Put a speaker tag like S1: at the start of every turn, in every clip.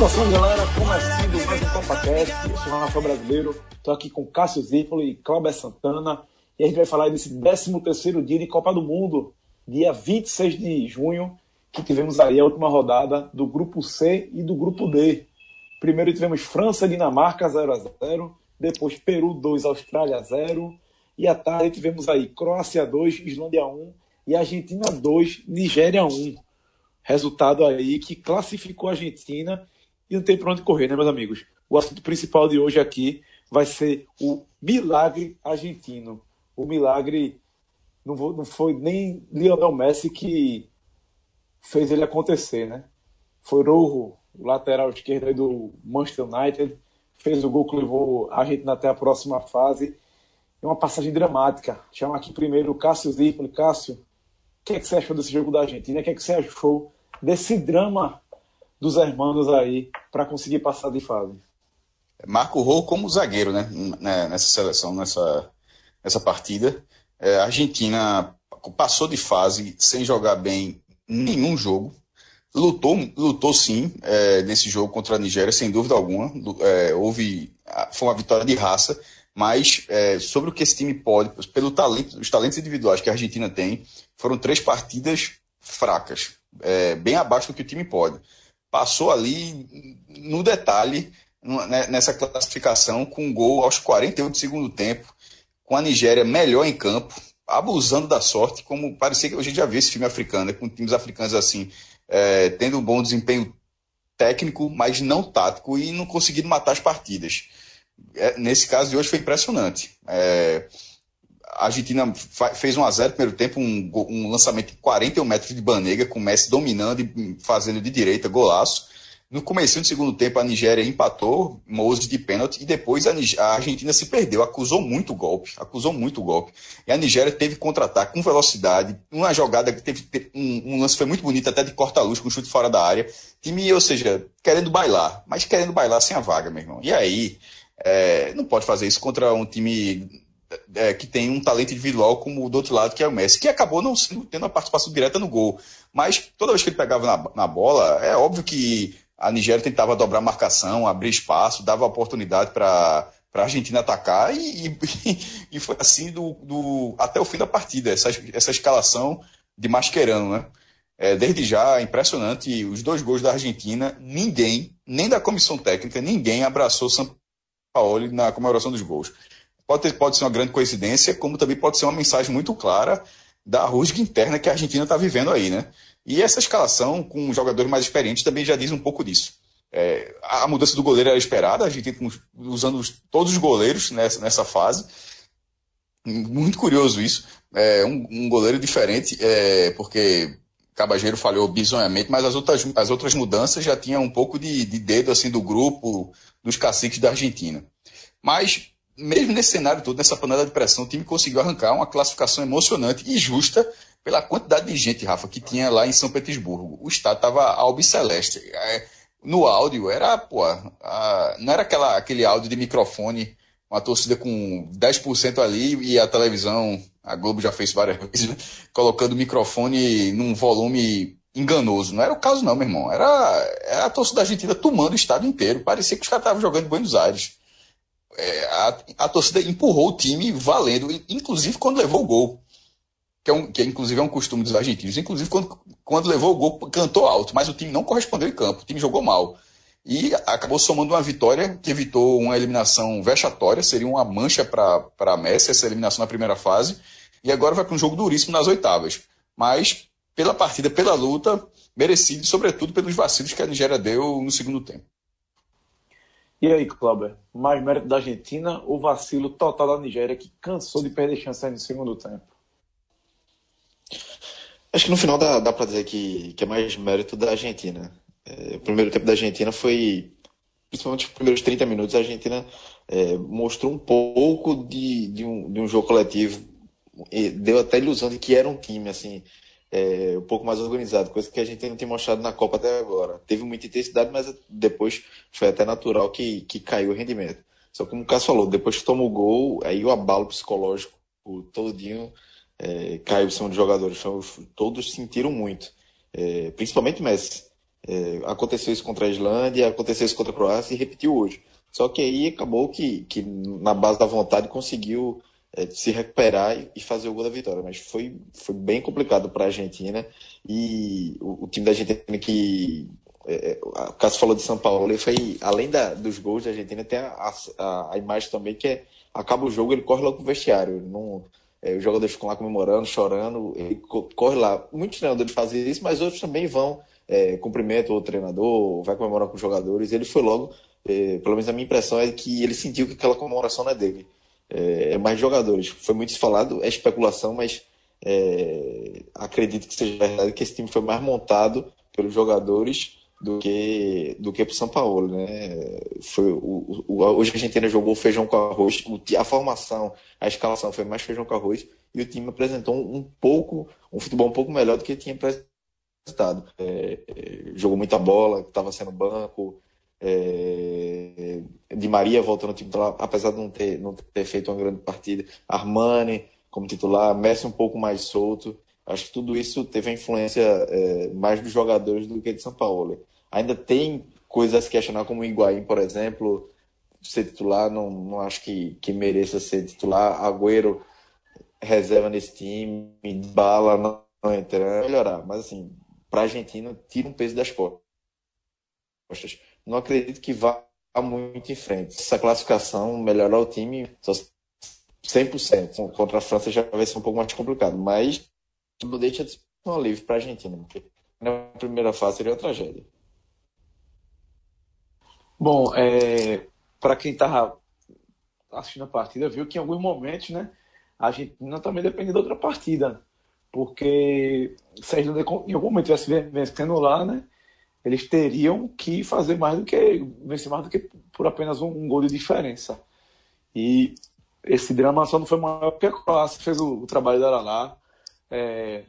S1: Saudação galera, começando mais um CopaCast, eu sou o Rafael Brasileiro, estou aqui com Cássio Zípolo e Cláudio Santana. E a gente vai falar desse 13 terceiro dia de Copa do Mundo, dia 26 de junho, que tivemos aí a última rodada do Grupo C e do Grupo D. Primeiro tivemos França e Dinamarca 0 a 0 depois Peru 2, Austrália 0, e à tarde tivemos aí Croácia 2, Islândia 1 e Argentina 2, Nigéria 1. Resultado aí que classificou a Argentina e não tem para onde correr, né, meus amigos? O assunto principal de hoje aqui vai ser o milagre argentino. O milagre não, vou, não foi nem Lionel Messi que fez ele acontecer, né? Foi Rojo, o lateral esquerdo do Manchester United, fez o gol que levou a Argentina até a próxima fase. É uma passagem dramática. Chama aqui primeiro o Cássio Zirpoli. Cássio, o que, é que você achou desse jogo da Argentina? O que, é que você achou desse drama dos hermanos aí para conseguir passar de fase?
S2: Marco Rou como zagueiro, né? Nessa seleção, nessa, nessa partida. É, a Argentina passou de fase sem jogar bem nenhum jogo. Lutou, lutou sim é, nesse jogo contra a Nigéria, sem dúvida alguma. É, houve, foi uma vitória de raça, mas é, sobre o que esse time pode, pelo talento, os talentos individuais que a Argentina tem, foram três partidas fracas, é, bem abaixo do que o time pode. Passou ali no detalhe né, nessa classificação com um gol aos 48 do segundo tempo, com a Nigéria melhor em campo, abusando da sorte, como parecia que a gente já viu esse filme africano, né, com times africanos assim é, tendo um bom desempenho técnico, mas não tático, e não conseguindo matar as partidas. É, nesse caso de hoje foi impressionante. É, a Argentina fez 1 a 0 no primeiro tempo, um, um, lançamento de 41 metros de Banega, com o Messi dominando e fazendo de direita golaço. No começo do segundo tempo, a Nigéria empatou, Moses de pênalti, e depois a, a, Argentina se perdeu, acusou muito golpe, acusou muito golpe. E a Nigéria teve contra-ataque com velocidade, uma jogada que teve, teve um, um, lance foi muito bonito, até de corta-luz, com chute fora da área. Time, ou seja, querendo bailar, mas querendo bailar sem a vaga, meu irmão. E aí, é, não pode fazer isso contra um time é, que tem um talento individual como o do outro lado, que é o Messi, que acabou não tendo a participação direta no gol. Mas toda vez que ele pegava na, na bola, é óbvio que a Nigéria tentava dobrar a marcação, abrir espaço, dava oportunidade para a Argentina atacar e, e, e, foi assim do, do, até o fim da partida, essa, essa escalação de Mascherano, né? É, desde já, impressionante, os dois gols da Argentina, ninguém, nem da comissão técnica, ninguém abraçou São Paulo na comemoração dos gols. Pode, ter, pode ser uma grande coincidência, como também pode ser uma mensagem muito clara da rusga interna que a Argentina está vivendo aí, né? E essa escalação com jogadores mais experientes também já diz um pouco disso. É, a mudança do goleiro era esperada, a gente usando os, todos os goleiros nessa, nessa fase. Muito curioso isso. É, um, um goleiro diferente, é, porque Cabageiro falhou bizonhamente, mas as outras, as outras mudanças já tinham um pouco de, de dedo assim do grupo, dos caciques da Argentina. Mas, mesmo nesse cenário todo, nessa panela de pressão, o time conseguiu arrancar uma classificação emocionante e justa pela quantidade de gente, Rafa, que tinha lá em São Petersburgo. O estado estava albiceleste. É, no áudio, era, pô, a, não era aquela, aquele áudio de microfone, uma torcida com 10% ali e a televisão, a Globo já fez várias vezes, né, colocando o microfone num volume enganoso. Não era o caso, não, meu irmão. Era, era a torcida argentina tomando o estado inteiro. Parecia que os caras estavam jogando em Buenos Aires. É, a, a torcida empurrou o time valendo, inclusive quando levou o gol que, é um, que inclusive é um costume dos argentinos. Inclusive, quando, quando levou o gol, cantou alto, mas o time não correspondeu em campo, o time jogou mal. E acabou somando uma vitória que evitou uma eliminação vexatória, seria uma mancha para a Messi, essa eliminação na primeira fase, e agora vai para um jogo duríssimo nas oitavas. Mas, pela partida, pela luta, merecido, sobretudo pelos vacilos que a Nigéria deu no segundo tempo.
S1: E aí, Cláudio, mais mérito da Argentina ou vacilo total da Nigéria, que cansou de perder chance no segundo tempo?
S3: Acho que no final dá, dá para dizer que, que é mais mérito da Argentina. É, o primeiro tempo da Argentina foi, principalmente os primeiros 30 minutos, a Argentina é, mostrou um pouco de, de, um, de um jogo coletivo. deu até a ilusão de que era um time assim, é, um pouco mais organizado, coisa que a gente não tem mostrado na Copa até agora. Teve muita intensidade, mas depois foi até natural que, que caiu o rendimento. Só como o Cássio falou, depois que toma o gol, aí o abalo psicológico todinho é, caiu em cima dos jogadores. Todos sentiram muito, é, principalmente Messi. É, aconteceu isso contra a Islândia, aconteceu isso contra a Croácia e repetiu hoje. Só que aí acabou que, que na base da vontade conseguiu é, se recuperar e, fazer o gol da vitória. Mas foi, foi bem complicado para a Argentina e o, o, time da Argentina que. É, é o Cássio falou de São Paulo, e foi além da, dos gols da Argentina, tem a, a, a, imagem também que é acaba o jogo, ele corre logo pro vestiário. Não, é, os jogadores ficam lá comemorando, chorando, ele corre lá. Muitos treinadores fazem isso, mas outros também vão, é, cumprimentam o treinador, vai comemorar com os jogadores. Ele foi logo, é, pelo menos a minha impressão é que ele sentiu que aquela comemoração não é dele, é, é mais jogadores. Foi muito falado, é especulação, mas é, acredito que seja verdade que esse time foi mais montado pelos jogadores do que do que para São Paulo, né? Foi o, o, hoje a Argentina jogou feijão com arroz, a formação, a escalação foi mais feijão com arroz e o time apresentou um, pouco um futebol um pouco melhor do que tinha apresentado. É, é, jogou muita bola, estava sendo banco. É, de Maria voltando titular, apesar de não ter, não ter feito uma grande partida. Armani como titular, Messi um pouco mais solto. Acho que tudo isso teve a influência é, mais dos jogadores do que de São Paulo. Ainda tem coisas a se questionar, como o Higuaín, por exemplo, ser titular, não, não acho que, que mereça ser titular. Agüero reserva nesse time, bala não, não entra, melhorar. Mas assim, para a Argentina, tira um peso das costas. Não acredito que vá muito em frente. Essa classificação melhorar o time só 100%. Contra a França já vai ser um pouco mais complicado, mas não deixa de ser alívio para a Argentina, porque na primeira fase seria uma tragédia.
S1: Bom, é, para quem estava assistindo a partida, viu que em alguns momentos, né, a Argentina também depende da outra partida. Porque se a Irlanda em algum momento estivesse vencendo lá, né, eles teriam que fazer mais do que vencer mais do que por apenas um, um gol de diferença. E esse drama só não foi maior porque a Croácia fez o, o trabalho dela lá, é,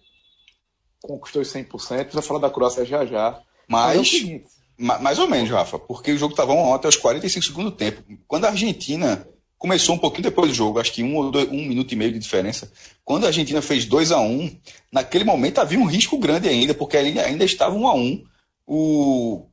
S1: conquistou os 100%. Vai falar da Croácia já já.
S2: Mas, Mas é o seguinte, mais ou menos, Rafa, porque o jogo estava ontem aos 45 segundos do tempo. Quando a Argentina começou um pouquinho depois do jogo, acho que um, dois, um minuto e meio de diferença, quando a Argentina fez 2 a 1 um, naquele momento havia um risco grande ainda, porque ainda, ainda estava 1 um a 1 um, o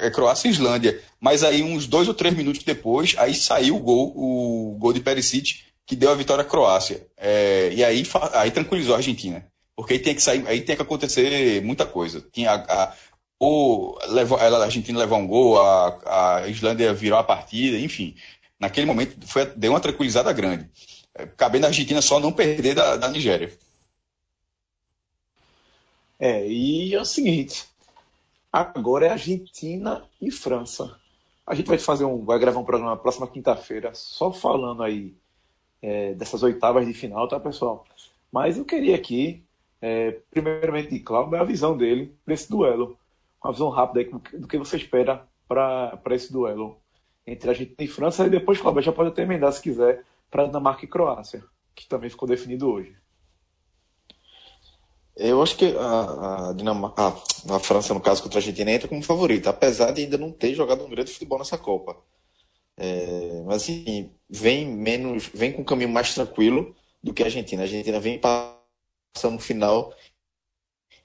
S2: é, Croácia e Islândia. Mas aí, uns dois ou três minutos depois, aí saiu o gol, o gol de Perisic, que deu a vitória à Croácia. É, e aí, aí tranquilizou a Argentina. Porque aí tem que sair, aí tem que acontecer muita coisa. Tinha a, a, ou levou, a Argentina levar um gol, a, a Islândia virou a partida, enfim. Naquele momento foi, deu uma tranquilizada grande. É, cabendo a Argentina só não perder da, da Nigéria.
S1: É, e é o seguinte, agora é Argentina e França. A gente vai fazer um, vai gravar um programa próxima quinta-feira, só falando aí é, dessas oitavas de final, tá, pessoal? Mas eu queria aqui, é, primeiramente de Cláudio, a visão dele desse duelo uma visão rápida aí do que você espera para esse duelo entre Argentina e França. E depois, Cláudio, já pode até emendar, se quiser, para Dinamarca e Croácia, que também ficou definido hoje.
S3: Eu acho que a, a, Dinamarca, a, França, no caso, contra a Argentina, entra como favorita, apesar de ainda não ter jogado um grande futebol nessa Copa. É, mas assim, vem menos, vem com um caminho mais tranquilo do que a Argentina. A Argentina vem passando no final.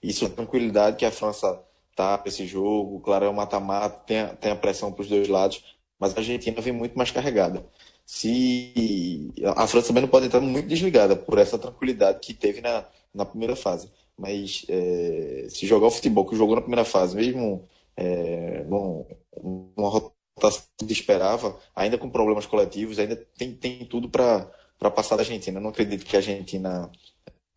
S3: Isso é tranquilidade que a França tá para esse jogo. Claro, é um mata-mata, tem, a, tem a pressão para os dois lados, mas a Argentina vem muito mais carregada. Se a França também não pode estar muito desligada por essa tranquilidade que teve na, na primeira fase. Mas é, se jogar o futebol que jogou na primeira fase, mesmo é, numa rotação que esperava, ainda com problemas coletivos, ainda tem, tem tudo para passar da Argentina. Eu não acredito que a Argentina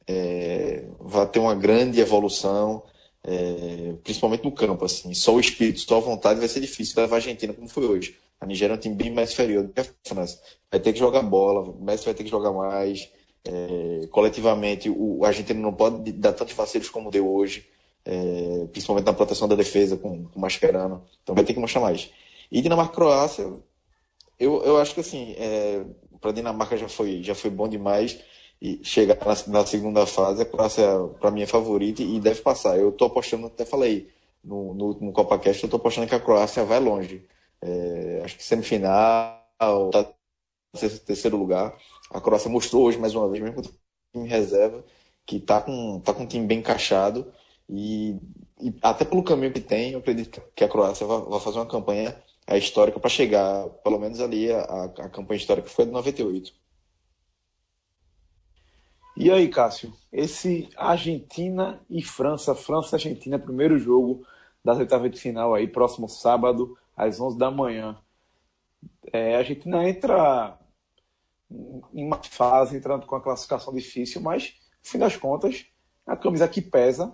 S3: é, vá ter uma grande evolução é, principalmente no campo, assim, só o espírito, só a vontade vai ser difícil levar a Argentina como foi hoje. A Nigéria é um time bem mais inferior do que a França. Vai ter que jogar bola, o Messi vai ter que jogar mais. É, coletivamente, o, a Argentina não pode dar tantos vacilos como deu hoje, é, principalmente na proteção da defesa com, o Mascherano. Então vai ter que mostrar mais. E Dinamarca-Croácia, eu, eu acho que assim, é, para Dinamarca já foi, já foi bom demais e chegar na, na, segunda fase, a Croácia, para mim, é favorita e deve passar. Eu estou apostando, até falei no, no último CopaCast, eu estou apostando que a Croácia vai longe. É, acho que semifinal, tá terceiro lugar. A Croácia mostrou hoje, mais uma vez, mesmo com o time reserva, que está com, tá com um time bem encaixado E, e, até pelo caminho que tem, eu acredito que a Croácia vai, fazer uma campanha é, histórica para chegar, pelo menos ali, a, a campanha histórica foi de 98.
S1: E aí, Cássio, esse Argentina e França, França-Argentina, primeiro jogo das oitavas de final aí, próximo sábado, às 11 da manhã. É, a Argentina entra em uma fase, entrando com a classificação difícil, mas, no fim das contas, é a camisa que pesa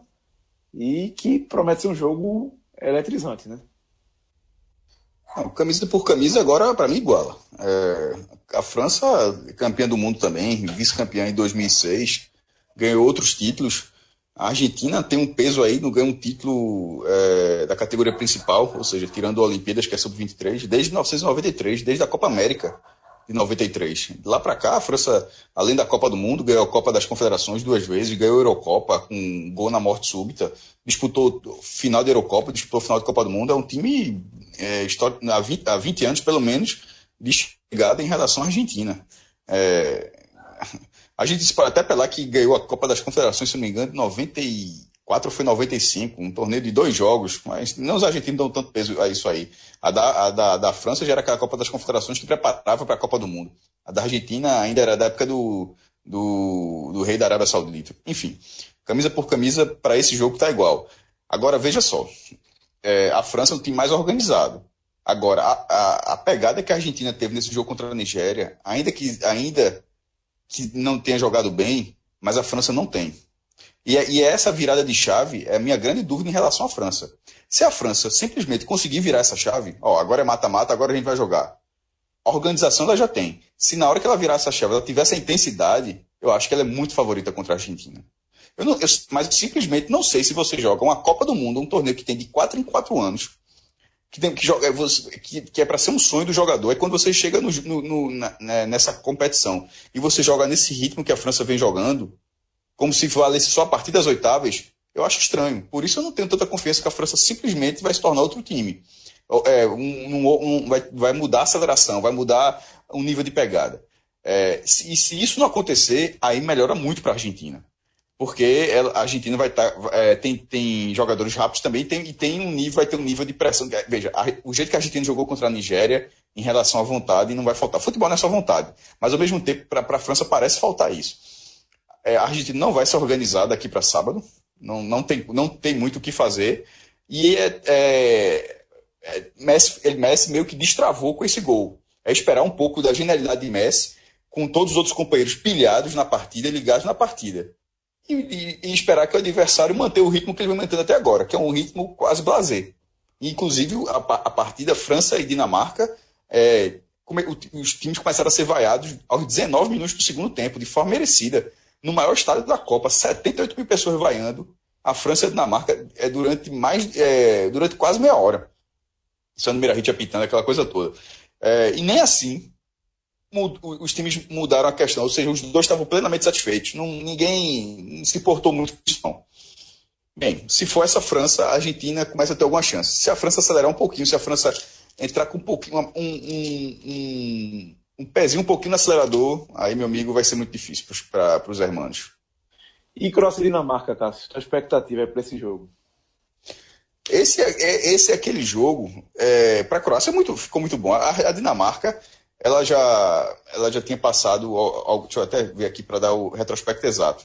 S1: e que promete ser um jogo eletrizante, né?
S2: Não, camisa por camisa agora, para mim, iguala. É, a França, campeã do mundo também, vice-campeã em 2006, ganhou outros títulos. A Argentina tem um peso aí, não ganha um título é, da categoria principal, ou seja, tirando a Olimpíadas, que é sub-23, desde 1993, desde a Copa América de 93. Lá para cá, a França, além da Copa do Mundo, ganhou a Copa das Confederações duas vezes, ganhou a Eurocopa com um gol na morte súbita, disputou final da Eurocopa, disputou final de Copa do Mundo. É um time é, histórico, há, 20, há 20 anos, pelo menos, desligado em relação à Argentina. É, a gente disse para até pelar que ganhou a Copa das Confederações, se não me engano, em 93. 4 foi 95, um torneio de dois jogos, mas não os argentinos dão tanto peso a isso aí. A da, a da, da França já era aquela Copa das Confederações que preparava para a Copa do Mundo. A da Argentina ainda era da época do, do, do rei da Arábia Saudita. Enfim, camisa por camisa, para esse jogo está igual. Agora, veja só, é, a França é um time mais organizado. Agora, a, a, a pegada que a Argentina teve nesse jogo contra a Nigéria, ainda que, ainda que não tenha jogado bem, mas a França não tem e, é, e é essa virada de chave é a minha grande dúvida em relação à França. Se a França simplesmente conseguir virar essa chave, ó, agora é mata-mata, agora a gente vai jogar. A organização ela já tem. Se na hora que ela virar essa chave ela tiver essa intensidade, eu acho que ela é muito favorita contra a Argentina. Eu não, eu, mas simplesmente não sei se você joga uma Copa do Mundo, um torneio que tem de 4 em 4 anos, que, tem, que, joga, é que, que é para ser um sonho do jogador. É quando você chega no, no, no, na, né, nessa competição e você joga nesse ritmo que a França vem jogando, como se valesse só a partir das oitavas, eu acho estranho. Por isso eu não tenho tanta confiança que a França simplesmente vai se tornar outro time. É, um, um, um, vai, vai, mudar a aceleração, vai mudar o nível de pegada. É, se, e se isso não acontecer, aí melhora muito para a Argentina. Porque ela, a Argentina vai. Tá, é, tem, tem jogadores rápidos também tem, e tem um nível, vai ter um nível de pressão. Veja, a, o jeito que a Argentina jogou contra a Nigéria em relação à vontade não vai faltar. Futebol não é só vontade. Mas ao mesmo tempo, para a França parece faltar isso é, a Argentina não vai se organizar daqui para sábado, não, não, tem, não tem muito o que fazer. E é, é, é, Messi, ele, Messi meio que destravou com esse gol. É esperar um pouco da genialidade de Messi, com todos os outros companheiros pilhados na partida, ligados na partida. E, e, e esperar que o adversário mantenha o ritmo que ele vem mantendo até agora, que é um ritmo quase blazer. Inclusive, a, a partida França e Dinamarca, é, os times começaram a ser vaiados aos 19 minutos do segundo tempo, de forma merecida no maior estádio da Copa, 78 mil pessoas vaiando. A França e a Dinamarca é durante mais é, durante quase meia hora. Sandro Mirahit apitando, aquela coisa toda. É, e nem assim os times mudaram a questão, ou seja, os dois estavam plenamente satisfeitos. Não, ninguém se importou muito com isso, não. Bem, se for essa França, a Argentina começa a ter alguma chance. Se a França acelerar um pouquinho, se a França entrar com um pouquinho, um, um, um pezinho um pouquinho no acelerador, aí, meu amigo, vai ser muito difícil para os hermanos.
S1: E Croácia e Dinamarca, Cássio, a expectativa é para esse jogo?
S2: Esse é, é, esse é aquele jogo, é, para a Croácia muito, ficou muito bom. A, a, Dinamarca, ela já, ela já tinha passado, ao, deixa eu até ver aqui para dar o retrospecto exato.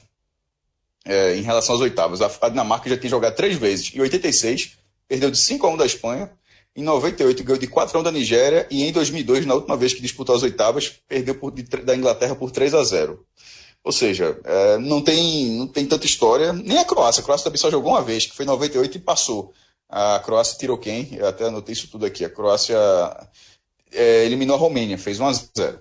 S2: É, em relação às oitavas, a, a, Dinamarca já tinha jogado três vezes. Em 86, perdeu de 5 a 1 da Espanha. Em 98 ganhou de 4 a 1 da Nigéria e em 2002, na última vez que disputou as oitavas, perdeu por, de, da Inglaterra por 3 a 0. Ou seja, é, não, tem, não tem tanta história. Nem a Croácia. A Croácia também só jogou uma vez, que foi em 98 e passou. A Croácia tirou quem? Eu até anotei isso tudo aqui. A Croácia é, eliminou a Romênia, fez 1 a 0.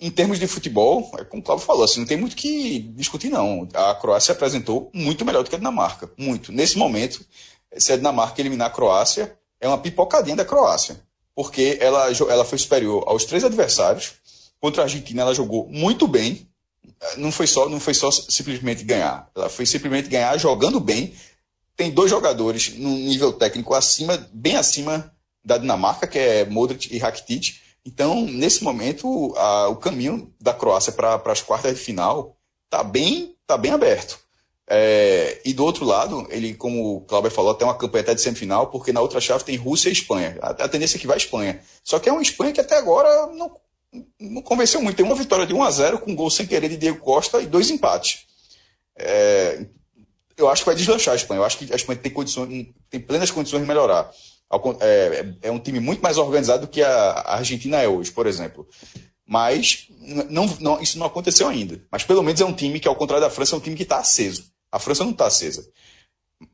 S2: Em termos de futebol, é como o Cláudio falou, assim, não tem muito que discutir, não. A Croácia apresentou muito melhor do que a Dinamarca. Muito. Nesse momento, se a Dinamarca eliminar a Croácia, é uma pipocadinha da Croácia, porque ela, ela foi superior aos três adversários. Contra a Argentina, ela jogou muito bem. Não foi só, não foi só simplesmente ganhar. Ela foi simplesmente ganhar jogando bem. Tem dois jogadores num nível técnico acima, bem acima da Dinamarca, que é Modric e Rakitic. Então, nesse momento, a, o caminho da Croácia para as quartas de final está bem, tá bem aberto. É, e do outro lado, ele, como o Cláudio falou, tem uma campanha até de semifinal, porque na outra chave tem Rússia e Espanha. A, a tendência é que vai a Espanha. Só que é uma Espanha que até agora não, não convenceu muito. Tem uma vitória de 1 a 0 com um gol sem querer de Diego Costa e dois empates. É, eu acho que vai deslanchar a Espanha. Eu acho que a Espanha tem, condições, tem plenas condições de melhorar. É, é, um time muito mais organizado do que a Argentina é hoje, por exemplo. Mas não, não, isso não aconteceu ainda. Mas pelo menos é um time que, ao contrário da França, é um time que está aceso. A França não está acesa.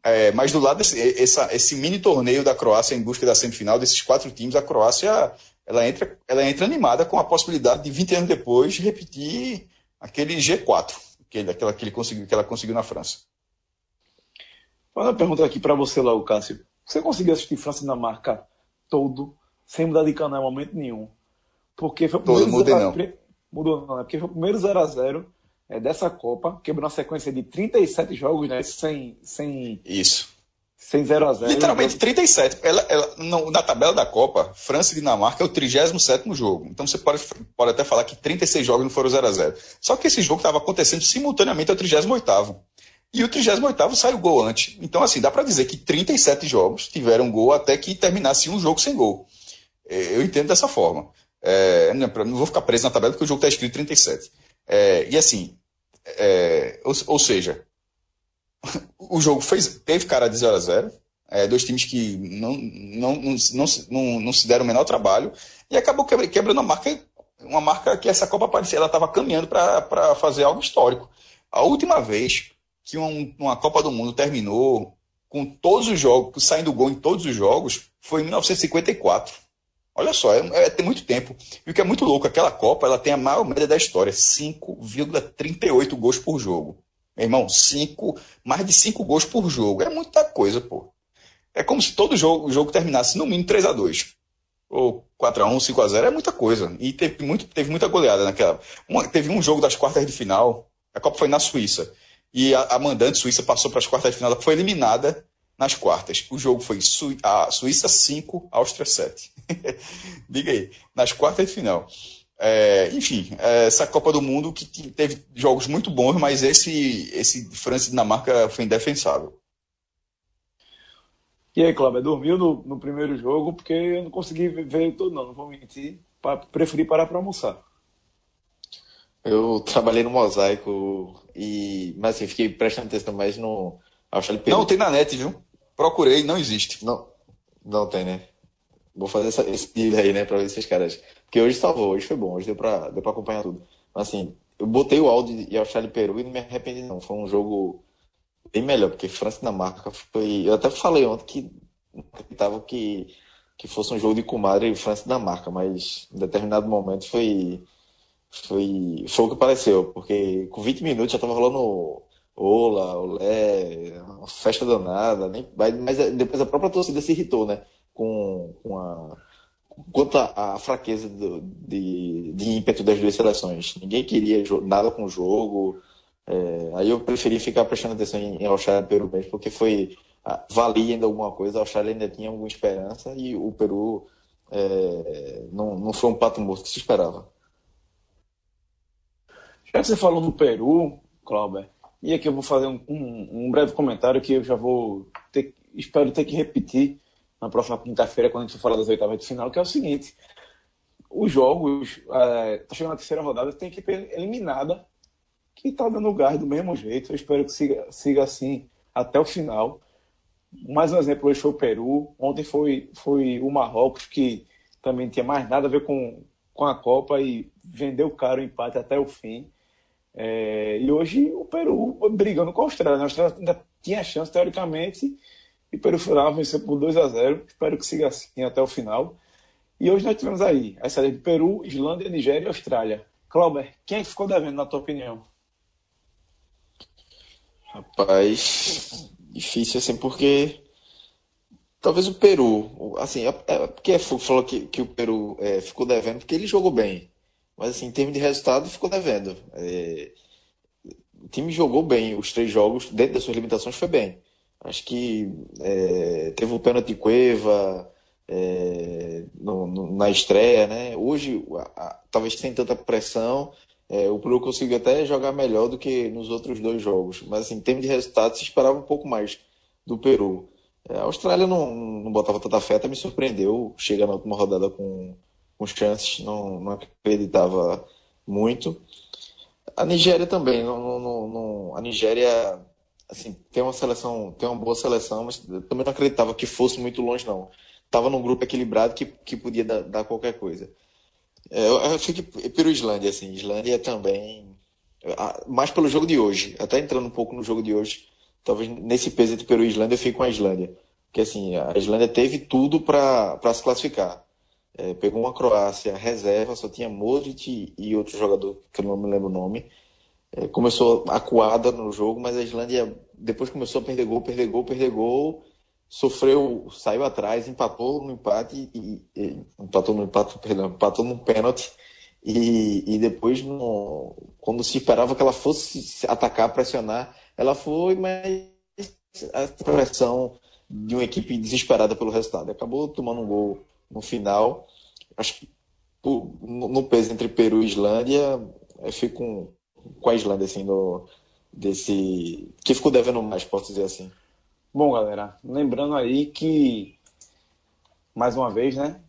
S2: É, mas do lado desse essa, esse mini torneio da Croácia em busca da semifinal, desses quatro times, a Croácia ela entra, ela entra animada com a possibilidade de 20 anos depois repetir aquele G4 aquele, aquela que, ele conseguiu, que ela conseguiu na França.
S1: Vou uma pergunta aqui para você, Léo Cássio. Você conseguiu assistir França e Dinamarca todo, sem mudar de canal em momento nenhum? Porque foi o primeiro.
S2: Todo, mudei não.
S1: Mudou não, né? Porque foi o primeiro 0x0 é, dessa Copa, quebrou uma sequência de 37 jogos, né? Sem. sem
S2: Isso.
S1: Sem 0x0.
S2: Literalmente 37. Ela, ela, no, na tabela da Copa, França e Dinamarca é o 37 jogo. Então você pode, pode até falar que 36 jogos não foram 0x0. Só que esse jogo estava acontecendo simultaneamente ao 38. E o 38 saiu gol antes. Então, assim, dá para dizer que 37 jogos tiveram gol até que terminasse um jogo sem gol. É, eu entendo dessa forma. É, não vou ficar preso na tabela porque o jogo está escrito 37. É, e assim, é, ou, ou, seja, o jogo fez, teve cara de 0 a 0 é, dois times que não, não, não, não, não se deram o menor trabalho e acabou quebrando uma marca, uma marca que essa Copa parecia, ela estava caminhando para fazer algo histórico. A última vez que um, uma Copa do Mundo terminou com todos os jogos, saindo gol em todos os jogos, foi em 1954. Olha só, é, é, tem muito tempo. E o que é muito louco, aquela Copa ela tem a maior média da história, 5,38 gols por jogo. Meu irmão, cinco, mais de 5 gols por jogo. É muita coisa, pô. É como se todo jogo, o jogo terminasse no mínimo 3 a 2 Ou 4 a 1 5 a 0 É muita coisa. E teve, muito, teve muita goleada naquela. Uma, teve um jogo das quartas de final. A Copa foi na Suíça. E a, a mandante Suíça passou para as quartas de final. Ela foi eliminada nas quartas. O jogo foi Su a Suíça 5, Áustria 7. Diga aí. Nas quartas de final. É, enfim, é, essa Copa do Mundo que teve jogos muito bons, mas esse, esse França e Dinamarca foi indefensável.
S1: E aí, Cláudio, dormiu no, no, primeiro jogo porque eu não consegui ver todo, não, não vou mentir. Preferi parar para almoçar.
S3: Eu trabalhei no mosaico e. Mas assim, fiquei prestando atenção mais no.
S2: Não, tem na net, viu? Procurei, não existe.
S3: Não, não tem, né? Vou fazer essa, esse vídeo aí, né, pra ver se os caras. Porque hoje salvou, hoje foi bom, hoje deu pra, deu pra acompanhar tudo. Mas assim, eu botei o áudio e Austrália e Peru e não me arrependi, não. Foi um jogo bem melhor, porque França e Dinamarca foi. Eu até falei ontem que não acreditava que, que fosse um jogo de comadre França e Dinamarca, mas em determinado momento foi. Foi, foi o que pareceu, porque com 20 minutos já tava rolando Ola, Olé, uma festa danada, nem, mas depois a própria torcida se irritou, né? Com, com a, quanto à fraqueza do, de, de ímpeto das duas seleções. Ninguém queria nada com o jogo. É, aí eu preferi ficar prestando atenção em, em Austrália e Peru mesmo, porque foi valia ainda alguma coisa, a Austrália ainda tinha alguma esperança e o Peru é, não, não foi um pato morto que se esperava.
S1: Já que você falou no Peru, Cláudio, e aqui eu vou fazer um, um, um, breve comentário que eu já vou ter, espero ter que repetir na próxima quinta-feira, quando a gente for falar das oitavas de final, que é o seguinte: os jogos, é, tá chegando a terceira rodada, tem equipe eliminada que tá dando gás do mesmo jeito. Eu espero que siga, siga assim até o final. Mais um exemplo hoje foi o Peru, ontem foi, foi o Marrocos, que também tinha mais nada a ver com, com a Copa e vendeu caro o empate até o fim. É, e hoje o Peru brigando com a Austrália. A Austrália ainda tinha chance, teoricamente, e o Peru foi lá, venceu por 2 a 0 Espero que siga assim até o final. E hoje nós tivemos aí a série de Peru, Islândia, Nigéria e Austrália. Clauber, quem é ficou devendo, na tua opinião?
S3: Rapaz, difícil assim, porque talvez o Peru, assim, é, é porque falou que, que o Peru é, ficou devendo, porque ele jogou bem. Mas, assim, em termos de resultado, ficou devendo. É, o time jogou bem os três jogos, dentro das suas limitações, foi bem. Acho que é, teve o pênalti Cueva é, no, no, na estreia, né? Hoje, a, a, talvez sem tanta pressão, É, o Peru conseguiu até jogar melhor do que nos outros dois jogos, mas assim, em termos de resultado, se esperava um pouco mais do Peru. É, a Austrália não, não botava tanta fé, até me surpreendeu, chega na última rodada com, com chances, não, não acreditava muito. A Nigéria também, não, não, não, a Nigéria assim, tem uma seleção, tem uma boa seleção, mas também não acreditava que fosse muito longe, não. Estava num grupo equilibrado que, que podia dar, dar qualquer coisa. É, eu acho que pelo Islândia, assim, Islândia também, mais pelo jogo de hoje, até entrando um pouco no jogo de hoje, talvez nesse peso entre Peru e Islândia eu fico com a Islândia. Porque assim, a Islândia teve tudo para se classificar. É, pegou uma Croácia reserva, só tinha Modric e outro jogador que eu não me lembro o nome. É, começou acuada no jogo, mas a Islândia depois começou a perder gol, perder gol, perder gol, sofreu, saiu atrás, empatou no empate e, e empatou no empate, perdão, empatou no pênalti e, e depois no, quando se esperava que ela fosse atacar, pressionar, ela foi, mas a pressão de uma equipe desesperada pelo resultado. Acabou tomando um gol no final. Acho que no peso entre Peru e Islândia, eu fico com, com a Islândia, assim, do, desse. que ficou devendo mais, posso dizer assim.
S1: Bom, galera, lembrando aí que, mais uma vez, né?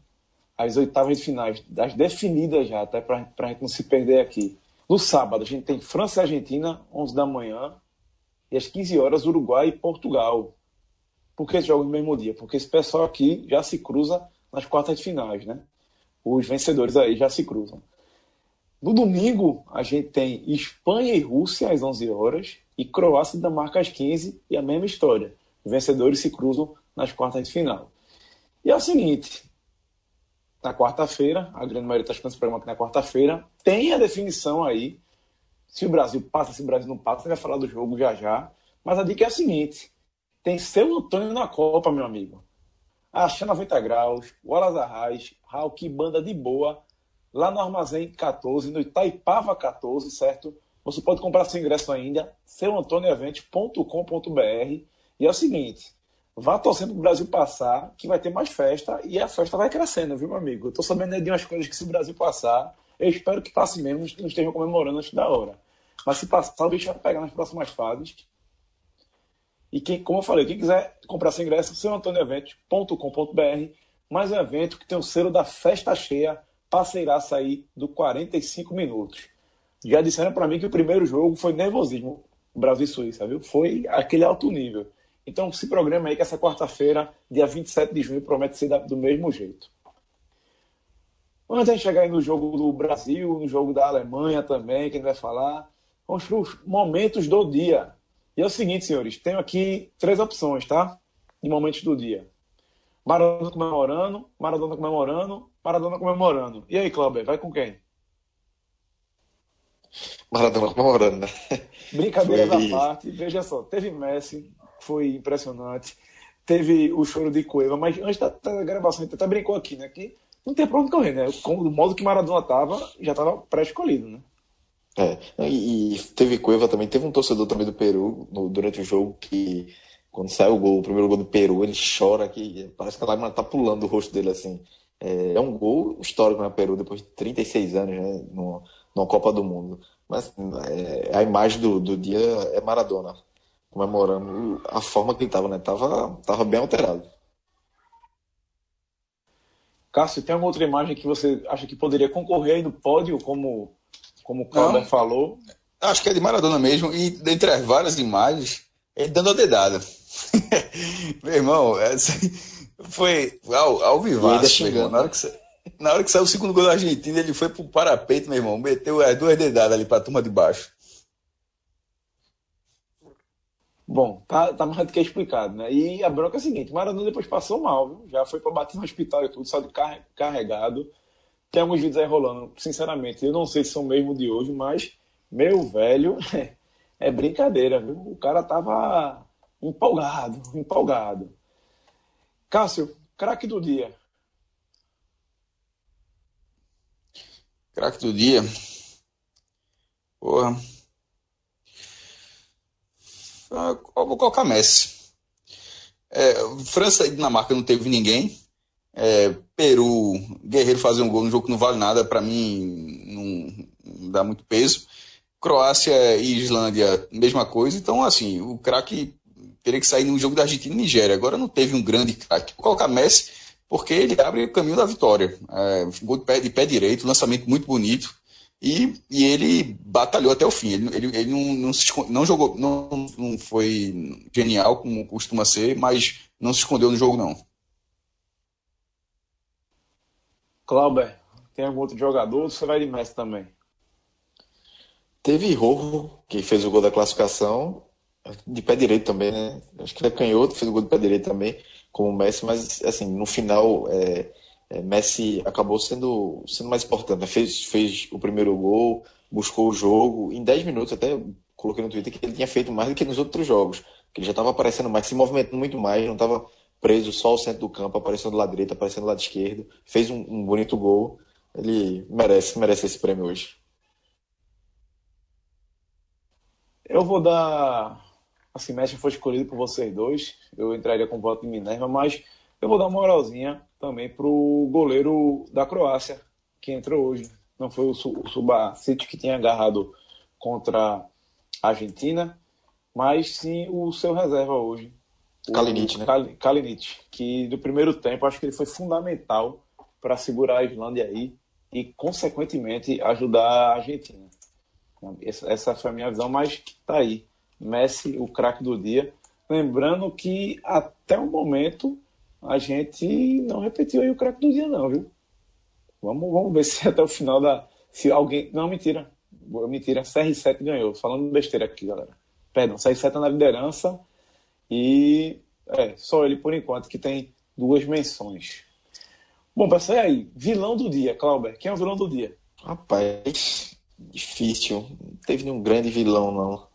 S1: As oitavas de finais, das definidas já, até para a gente não se perder aqui. No sábado, a gente tem França e Argentina, 11 da manhã, e às 15 horas, Uruguai e Portugal. Por que jogos no mesmo dia? Porque esse pessoal aqui já se cruza nas quartas de finais, né? Os vencedores aí já se cruzam. No domingo, a gente tem Espanha e Rússia às 11 horas e Croácia e Dinamarca às 15 e a mesma história. Os vencedores se cruzam nas quartas de final. E é o seguinte, na quarta-feira, a grande maioria está escutando esse programa aqui na quarta-feira, tem a definição aí, se o Brasil passa, se o Brasil não passa, vai falar do jogo já já, mas a dica é a seguinte, tem seu Antônio na Copa, meu amigo. Achando 90 graus, Wallace Arraes, Raul, banda de boa, lá no Armazém 14, no Itaipava 14, certo? Você pode comprar seu ingresso ainda, seuantonioevent.com.br e é o seguinte, vá torcendo para o Brasil passar, que vai ter mais festa e a festa vai crescendo, viu, meu amigo? Eu estou sabendo de umas coisas que se o Brasil passar, eu espero que passe mesmo, que não estejam comemorando antes da hora. Mas se passar, o bicho vai pegar nas próximas fases. E quem, como eu falei, quem quiser comprar seu ingresso, seuantonioevent.com.br, mais um evento que tem o selo da festa cheia, parceiraça aí do 45 minutos. Já disseram para mim que o primeiro jogo foi nervosismo, Brasil e Suíça, viu? Foi aquele alto nível. Então se programa aí que essa quarta-feira, dia 27 de junho, promete ser do mesmo jeito. Antes de chegar aí no jogo do Brasil, no jogo da Alemanha também, que a gente vai falar, vamos para os momentos do dia. E é o seguinte, senhores, tenho aqui três opções, tá? De momentos do dia. Maradona comemorando, Maradona comemorando, Maradona comemorando. E aí, Cláudio, vai com quem?
S3: Maradona comemorando, né?
S1: Brincadeiras à parte, veja só, teve Messi, foi impressionante. Teve o choro de Cueva, mas antes da, da gravação, a gente até brincou aqui, né? Que não tem pra onde correr, né? Como, do modo que Maradona tava, já tava pré-escolhido, né?
S3: É, e, teve Cueva também, teve um torcedor também do Peru no, durante o jogo que quando sai o gol, o primeiro gol do Peru, ele chora que parece que a lágrima tá pulando do rosto dele assim. É, é um gol histórico no Peru depois de 36 anos, né, no, numa Copa do Mundo. Mas é, a imagem do, do dia é Maradona comemorando a forma que ele estava, né? Tava, tava bem alterado.
S1: Cássio, tem alguma outra imagem que você acha que poderia concorrer aí no pódio, como, como o Cláudio falou?
S2: Acho que é de Maradona mesmo, e dentre as várias imagens, ele dando a dedada. Meu irmão, essa foi ao, ao vivaço, irmão. Na hora, que, na hora que saiu o segundo gol da Argentina, ele foi pro parapeito, meu irmão. Meteu as duas dedadas ali pra turma de baixo.
S1: Bom, tá, tá mais do que explicado, né? E a bronca é a seguinte: Maradona depois passou mal, viu? Já foi para bater no hospital e tudo, só de carregado. Tem alguns vídeos aí rolando, sinceramente, eu não sei se são mesmo de hoje, mas, meu velho, é brincadeira, viu? O cara tava empolgado, empolgado. Cássio, craque do dia.
S2: Craque do dia. Porra. Eu vou colocar Messi. É, França e Dinamarca não teve ninguém. É, Peru, Guerreiro fazer um gol no jogo que não vale nada, para mim, não, dá muito peso. Croácia e Islândia, mesma coisa. Então, assim, o craque teria que sair no jogo da Argentina e Nigéria. Agora não teve um grande craque. Vou colocar Messi, porque ele abre o caminho da vitória. É, gol de pé, de pé direito, lançamento muito bonito. E, e ele batalhou até o fim. Ele, ele, ele não, não, se, não jogou, não, não foi genial como costuma ser, mas não se escondeu no jogo, não.
S1: Clauber, tem algum outro jogador você vai de Messi também?
S3: Teve Rojo, que fez o gol da classificação, de pé direito também, né? Acho que ele é canhoto, fez o gol de pé direito também, como o Messi, mas assim, no final, é, é, Messi acabou sendo, sendo mais importante. Né? Fez, fez o primeiro gol, buscou o jogo, em 10 minutos, até coloquei no Twitter que ele tinha feito mais do que nos outros jogos, que ele já estava aparecendo mais, se movimentando muito mais, não estava preso só ao centro do campo, aparecendo do lado direito, aparecendo do lado esquerdo, fez um, um bonito gol. Ele merece, merece esse prêmio hoje.
S1: Eu vou dar. Assim, Messi foi escolhido por vocês dois. Eu entraria com o voto de Minerva, mas eu vou dar uma moralzinha também pro goleiro da Croácia, que entrou hoje. Não foi o, o Subacite que tinha agarrado contra a Argentina, mas sim o seu reserva hoje.
S3: Kalinic, né?
S1: Kalinic, que do primeiro tempo acho que ele foi fundamental para segurar a Islândia aí e, consequentemente, ajudar a Argentina. Essa foi a minha visão, mas tá aí. Messi, o craque do dia. Lembrando que até o momento a gente não repetiu aí o craque do dia, não, viu? Vamos, vamos ver se até o final da. Se alguém. Não, mentira. Mentira, CR7 ganhou. Falando besteira aqui, galera. Perdão, CR7 tá na liderança. E é, só ele por enquanto que tem duas menções. Bom, para sair aí, vilão do dia, Clauber. Quem é o vilão do dia?
S3: Rapaz, difícil. Não teve nenhum grande vilão, não.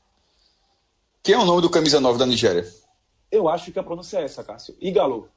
S2: Quem é o nome do camisa 9 da Nigéria?
S1: Eu acho que a pronúncia é essa, Cássio. Igalo.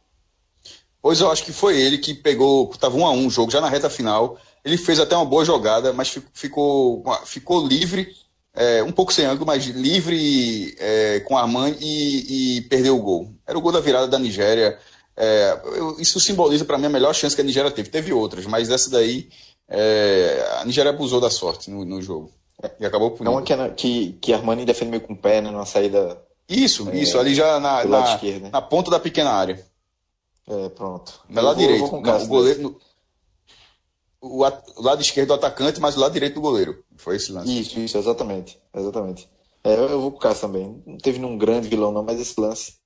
S2: Pois eu acho que foi ele que pegou, estava um a um o jogo, já na reta final. Ele fez até uma boa jogada, mas ficou, ficou livre, é, um pouco sem ângulo, mas livre é, com Armand e, e perdeu o gol. Era o gol da virada da Nigéria. É, eu, isso simboliza para mim a melhor chance que a Nigéria teve. Teve outras, mas essa daí é, a Nigéria abusou da sorte no, no jogo. E acabou
S3: por. É uma que, que, que Armani defende meio com o pé, né, numa saída.
S2: Isso, é, isso, ali já na, na, né? na, ponta da pequena área.
S3: É, pronto.
S2: No lado direito. o goleiro, o, o, lado esquerdo do atacante, mas o lado direito do goleiro. Foi esse lance.
S3: Isso, isso, exatamente. Exatamente. É, eu, vou com o Cássio também. Não teve nenhum grande vilão, não, mas esse lance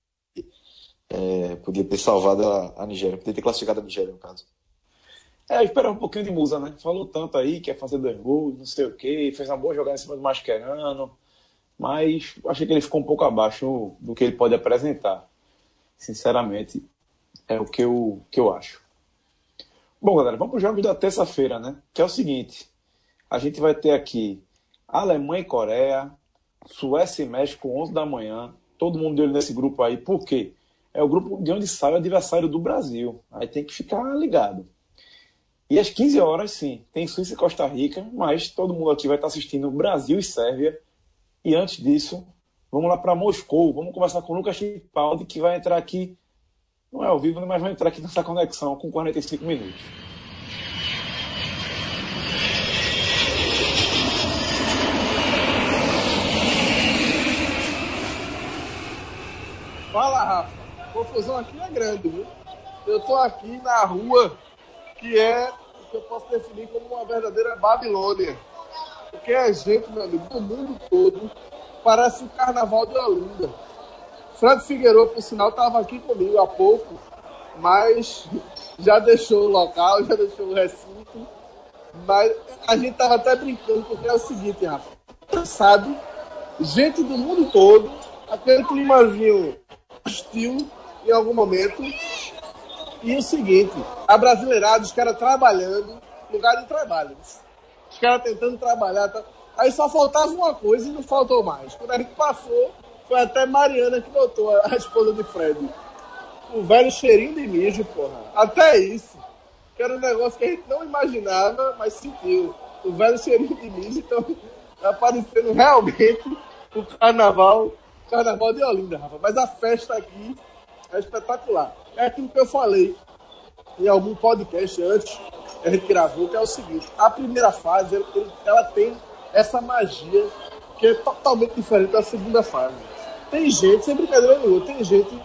S3: é, podia ter salvado a, a Nigéria, podia ter classificado a Nigéria, no caso.
S1: É, esperar um pouquinho de musa, né? Falou tanto aí que ia fazer dois gols, não sei o quê, fez uma boa jogada em cima do Mascherano, mas achei que ele ficou um pouco abaixo do que ele pode apresentar. Sinceramente, é o que eu, que eu acho. Bom, galera, vamos para os jogos da terça-feira, né? Que é o seguinte: a gente vai ter aqui Alemanha e Coreia, Suécia e México, 11 da manhã. Todo mundo deu nesse grupo aí, por quê? É o grupo de onde sai o adversário do Brasil. Aí tem que ficar ligado. E às 15 horas, sim, tem Suíça e Costa Rica, mas todo mundo aqui vai estar assistindo Brasil e Sérvia. E antes disso, vamos lá para Moscou. Vamos conversar com o Lucas Tripaldi, que vai entrar aqui, não é ao vivo, mas vai entrar aqui nessa conexão com 45 minutos.
S4: Fala, Rafa. A confusão aqui é grande, viu? Eu tô aqui na rua que é o que eu posso definir como uma verdadeira Babilônia. Porque a gente, meu amigo, do mundo todo, parece um carnaval de Olinda. Fred Figueiredo, por sinal, estava aqui comigo há pouco, mas já deixou o local, já deixou o recinto. Mas a gente estava até brincando, porque é o seguinte, Rafa. Sabe, gente do mundo todo, aquele climazinho hostil em algum momento, e o seguinte, a brasileirada, os caras trabalhando, lugar de trabalho. Os caras tentando trabalhar. Tá... Aí só faltava uma coisa e não faltou mais. Quando a gente passou, foi até Mariana que notou, a esposa de Fred. O velho cheirinho de mijo, porra. Até isso. Que era um negócio que a gente não imaginava, mas sentiu. O velho cheirinho de mijo, então tá aparecendo realmente o carnaval, carnaval de Olinda, Rafa. Mas a festa aqui é espetacular. É aquilo que eu falei em algum podcast antes, a gente gravou, que é o seguinte: a primeira fase ela tem essa magia que é totalmente diferente da segunda fase. Tem gente, sem brincadeira nenhuma, tem gente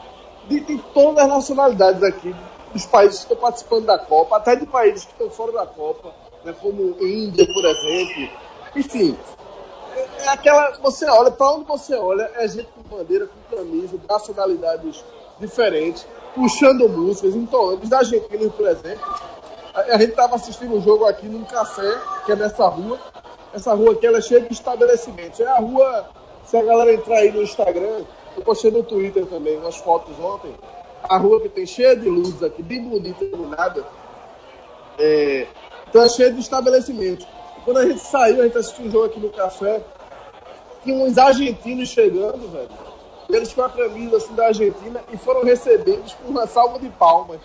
S4: de, de todas as nacionalidades aqui, dos países que estão participando da Copa, até de países que estão fora da Copa, né, como Índia, por exemplo. Enfim, é, é aquela. Você olha, para onde você olha, é gente com bandeira, com camisa, nacionalidades diferentes, puxando músicas, entoando. Da Argentina, por exemplo, a, a gente estava assistindo um jogo aqui num café, que é nessa rua. Essa rua aqui ela é cheia de estabelecimentos. É a rua, se a galera entrar aí no Instagram, eu postei no Twitter também umas fotos ontem. A rua que tem cheia de luzes aqui, bem bonita, iluminada. É, então é cheia de estabelecimentos. Quando a gente saiu, a gente assistiu um jogo aqui no café, tinha uns argentinos chegando, velho. Eles com a camisa assim, da Argentina e foram recebidos com uma salva de palmas.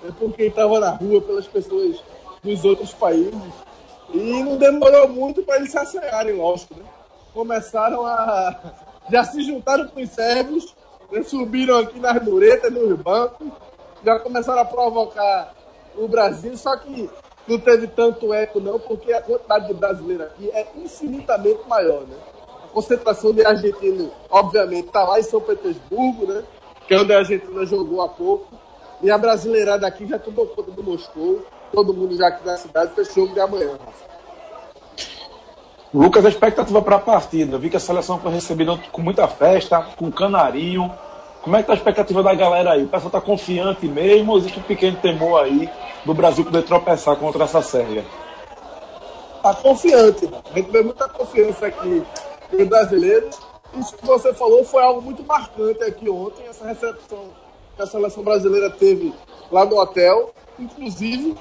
S4: Né, por quem estava na rua, pelas pessoas dos outros países. E não demorou muito para eles se assanharem, lógico, né? Começaram a. Já se juntaram com os sérvios, né? subiram aqui nas muretas, nos bancos, já começaram a provocar o Brasil, só que não teve tanto eco, não, porque a quantidade de brasileiros aqui é infinitamente maior, né? A concentração de argentinos, obviamente, está lá em São Petersburgo, né? Que é onde a Argentina jogou há pouco. E a brasileirada aqui já tomou conta do Moscou todo mundo já aqui na cidade para esse jogo de amanhã.
S1: Lucas, a expectativa para a partida. Eu vi que a seleção foi recebida com muita festa, com canarinho. Como é que tá a expectativa da galera aí? O pessoal está confiante mesmo ou existe um pequeno temor aí do Brasil poder tropeçar contra essa Sérvia?
S4: Está confiante. A gente vê muita confiança aqui nos brasileiros. Isso que você falou foi algo muito marcante aqui ontem, essa recepção que a seleção brasileira teve lá no hotel. Inclusive,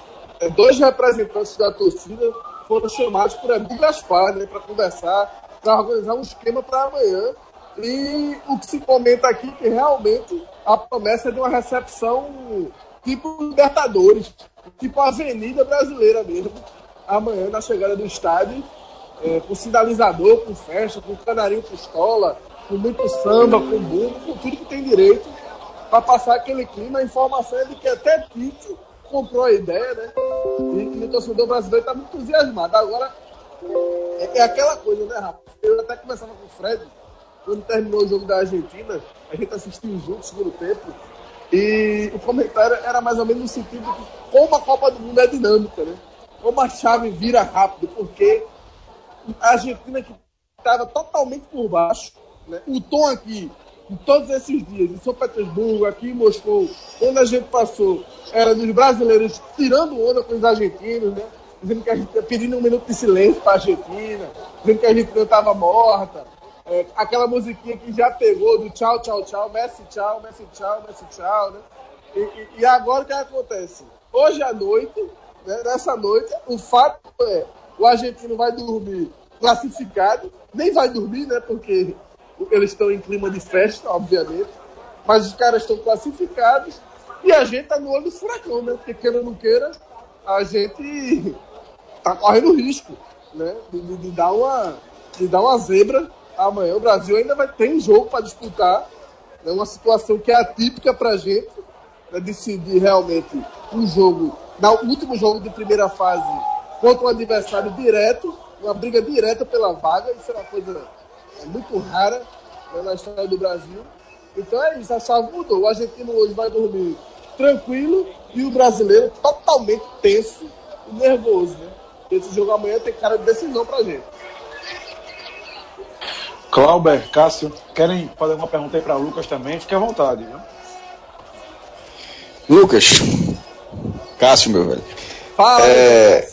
S4: dois representantes da torcida foram chamados por Edu Gaspar né, para conversar, para organizar um esquema para amanhã. E o que se comenta aqui é que realmente a promessa é de uma recepção tipo Libertadores, tipo Avenida Brasileira mesmo, amanhã na chegada do estádio, é, com sinalizador, com festa, com canarinho pistola, com muito samba, com bumbo, com tudo que tem direito, para passar aquele clima. A informação é de que até Tite comprou a ideia, né? E, e o torcedor brasileiro está muito entusiasmado. Agora, é, é, aquela coisa, né, Rafa? Eu até conversava com o Fred, quando terminou o jogo da Argentina, a gente assistiu junto, segundo tempo, e o comentário era mais ou menos no sentido de como a Copa do Mundo é dinâmica, né? Como a chave vira rápido, porque a Argentina que estava totalmente por baixo, né? o tom aqui todos esses dias, em São Petersburgo, aqui em Moscou, quando a gente passou, era dos brasileiros tirando onda com os argentinos, né? Dizendo que a gente pedindo um minuto de silêncio para a Argentina, dizendo que a gente não estava morta. É, aquela musiquinha que já pegou do tchau, tchau, tchau, Messi, tchau, Messi, tchau, Messi, tchau, né? E, e, e agora o que acontece? Hoje à noite, né, nessa noite, o fato é o argentino vai dormir classificado, nem vai dormir, né? Porque eles estão em clima de festa, obviamente, mas os caras estão classificados e a gente tá no olho do furacão, né? Porque queira ou não queira, a gente tá correndo risco, né? De, de, de dar, uma, de dar uma zebra amanhã. O Brasil ainda vai ter um jogo para disputar, né? uma situação que é atípica para a gente, né? decidir realmente um jogo, no último jogo de primeira fase, contra um adversário direto, uma briga direta pela vaga, isso é uma coisa é muito rara né, na história do Brasil. Então é isso, a chave mudou. O argentino hoje vai dormir tranquilo e o brasileiro totalmente tenso e nervoso. Né? Esse jogo amanhã tem cara de decisão pra gente.
S1: Clauber, Cássio, querem fazer uma pergunta aí para Lucas também? Fique à vontade. Viu?
S2: Lucas, Cássio, meu velho.
S4: Fala,
S2: é...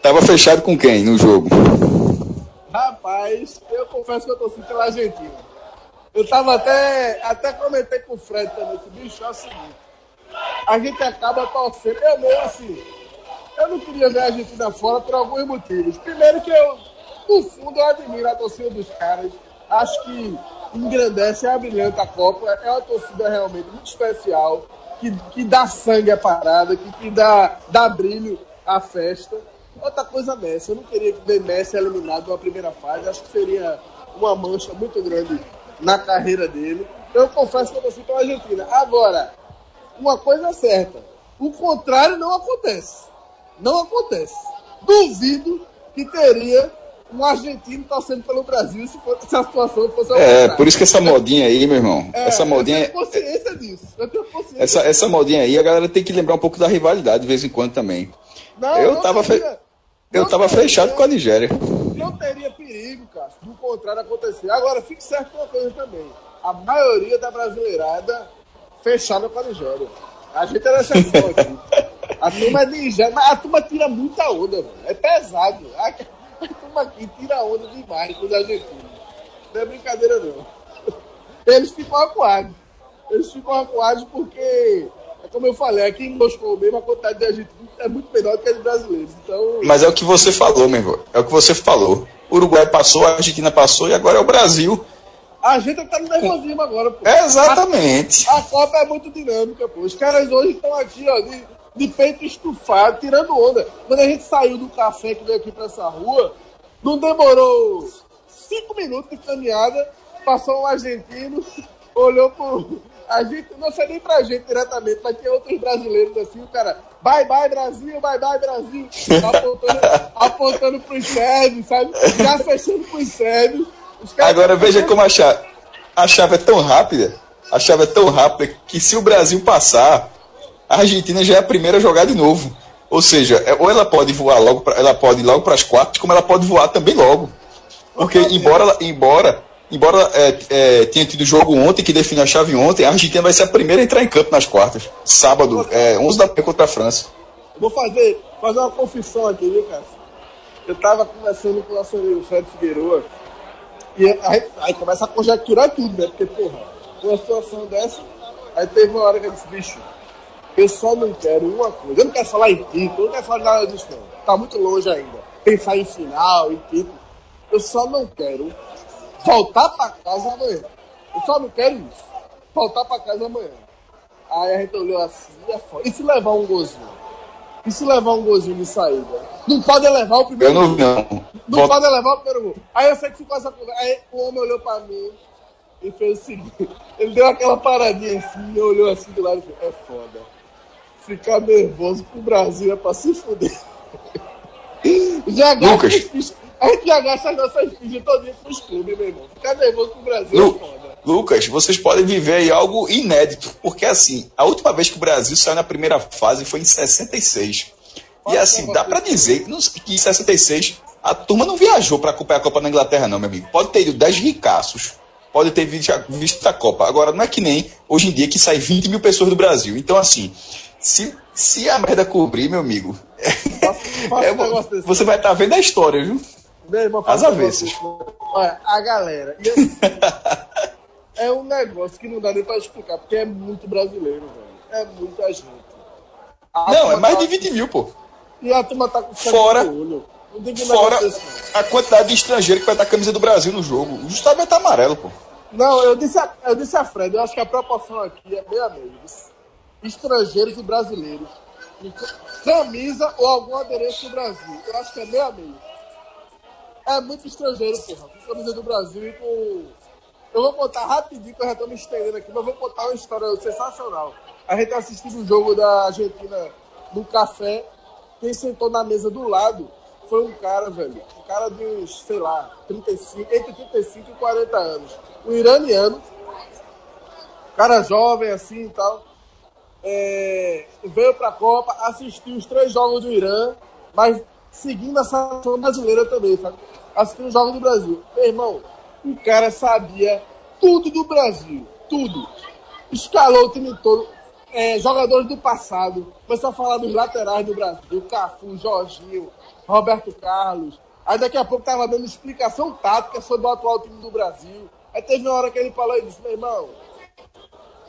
S2: Tava fechado com quem no jogo?
S4: Rapaz, eu confesso que eu torci pela Argentina. Eu tava até, até comentei com o Fred também, que bicho é o seguinte, a gente acaba torcendo, eu mesmo assim, eu não queria ver a Argentina fora por alguns motivos. Primeiro que eu, no fundo, eu admiro a torcida dos caras, acho que engrandece, é brilhante a Copa, é uma torcida realmente muito especial, que, que dá sangue à parada, que, que dá, dá brilho à festa. Outra coisa Messi, eu não queria ver Messi eliminado na primeira fase, acho que seria uma mancha muito grande na carreira dele. Eu confesso que eu torci pela Argentina. Agora, uma coisa é certa, o contrário não acontece. Não acontece. Duvido que teria um argentino torcendo pelo Brasil se, for, se a situação fosse
S2: É, por isso que essa modinha aí, meu irmão. É, essa modinha.
S4: Eu tenho consciência disso. Eu tenho consciência
S2: essa, essa modinha aí, a galera tem que lembrar um pouco da rivalidade de vez em quando também. Não, eu não tava, fe... eu tava teria, fechado com a Nigéria.
S4: Não teria perigo, cara, do contrário acontecer. Agora, fique certo com uma coisa também. A maioria da brasileirada fechada com a Nigéria. A gente era exceção aqui. A turma é Nigéria, mas a turma tira muita onda, velho. É pesado. A, turma aqui tira onda demais com os argentinos. Não é brincadeira, não. Eles ficam acuados. Eles ficam acuados porque, como eu falei, aqui em Moscou mesmo a quantidade de argentinos é muito menor do que a de brasileiros. Então...
S2: Mas é o que você falou, meu irmão. É o que você falou. O Uruguai passou, a Argentina passou e agora é o Brasil.
S4: A gente tá no nervosismo agora, pô.
S2: exatamente.
S4: A, a, Copa é muito dinâmica, pô. Os caras hoje estão aqui, ó, de, de peito estufado, tirando onda. Quando a gente saiu do café que veio aqui pra essa rua, não demorou cinco minutos de caminhada, passou um argentino, olhou pro. A gente, não sei nem pra gente diretamente, mas tinha outros brasileiros assim, o cara, bye bye Brasil, bye bye Brasil, apontando, apontando pros sérvios, sabe? Já fechando pros sérvios.
S2: Agora veja como a chave, a chave é tão rápida, a chave é tão rápida que se o Brasil passar, a Argentina já é a primeira a jogar de novo. Ou seja, é, ou ela pode voar logo, pra, ela pode ir logo para as quartas, como ela pode voar também logo. Porque embora, embora, embora é, é, tenha tido jogo ontem que define a chave ontem, a Argentina vai ser a primeira a entrar em campo nas quartas. Sábado, é, 11 da manhã contra a França.
S4: Vou fazer, fazer uma confissão aqui, viu, cara? Eu estava conversando com o nosso amigo Fred Figueiredo e aí, aí, começa a conjecturar tudo, né? Porque, porra, uma situação dessa, aí teve uma hora que eu disse, bicho, eu só não quero uma coisa. Eu não quero falar em título, eu não quero falar nada disso, não. Tá muito longe ainda. Pensar em final, em título. Eu só não quero voltar para casa amanhã. Eu só não quero isso. Voltar para casa amanhã. Aí a gente olhou assim, é foda. E se levar um golzinho? E se levar um golzinho de saída? Não pode levar o primeiro
S2: Eu não, gol. Não,
S4: não pode levar o primeiro gol. Aí eu sei que ficou essa conversa. Aí o homem olhou para mim e fez o seguinte. Ele deu aquela paradinha assim, e olhou assim do lado e falou, é foda. Ficar nervoso pro Brasil é pra se fuder. Já Lucas. A gente já gasta as nossas fichas todinha pros clubes, meu irmão. Ficar nervoso pro Brasil Lu, é foda.
S2: Lucas, vocês podem viver aí algo inédito, porque assim, a última vez que o Brasil saiu na primeira fase foi em 66. Pode e assim, dá para dizer que em 66 a turma não viajou para acompanhar a Copa na Inglaterra, não, meu amigo. Pode ter ido 10 ricaços, pode ter visto a Copa. Agora, não é que nem hoje em dia que sai 20 mil pessoas do Brasil. Então, assim, se, se a merda cobrir, meu amigo, é, você vai estar tá vendo a história, viu?
S4: Meu irmão, As avessas. Olha, a galera. Assim, é um negócio que não dá nem pra explicar, porque é muito brasileiro, velho. É muita gente.
S2: A não, é mais tá... de 20 mil, pô.
S4: E a turma tá com
S2: Fora. Fora a quantidade de estrangeiro que vai dar a camisa do Brasil no jogo. Justamente tá amarelo, pô.
S4: Não, eu disse, a, eu disse a Fred, eu acho que a proporção aqui é meio a meio. Estrangeiros e brasileiros. Camisa ou algum adereço do Brasil. Eu acho que é meio a meio. É muito estrangeiro, porra. Com camisa do Brasil e com. Eu vou contar rapidinho, que eu já tô me estendendo aqui, mas vou contar uma história sensacional. A gente assistindo o um jogo da Argentina no café. Quem sentou na mesa do lado foi um cara, velho. Um cara de uns, sei lá, 35, entre 35 e 40 anos. Um iraniano. Cara jovem assim e tal. É, veio pra Copa, assistiu os três jogos do Irã, mas seguindo a seleção brasileira também, sabe? Assistindo os jogos do Brasil. Meu irmão, o cara sabia tudo do Brasil, tudo. Escalou o time todo. É, jogadores do passado. Começou a falar dos laterais do Brasil. Cafu, Jorginho, Roberto Carlos. Aí daqui a pouco tava dando explicação tática sobre o atual time do Brasil. Aí teve uma hora que ele falou e disse, meu irmão,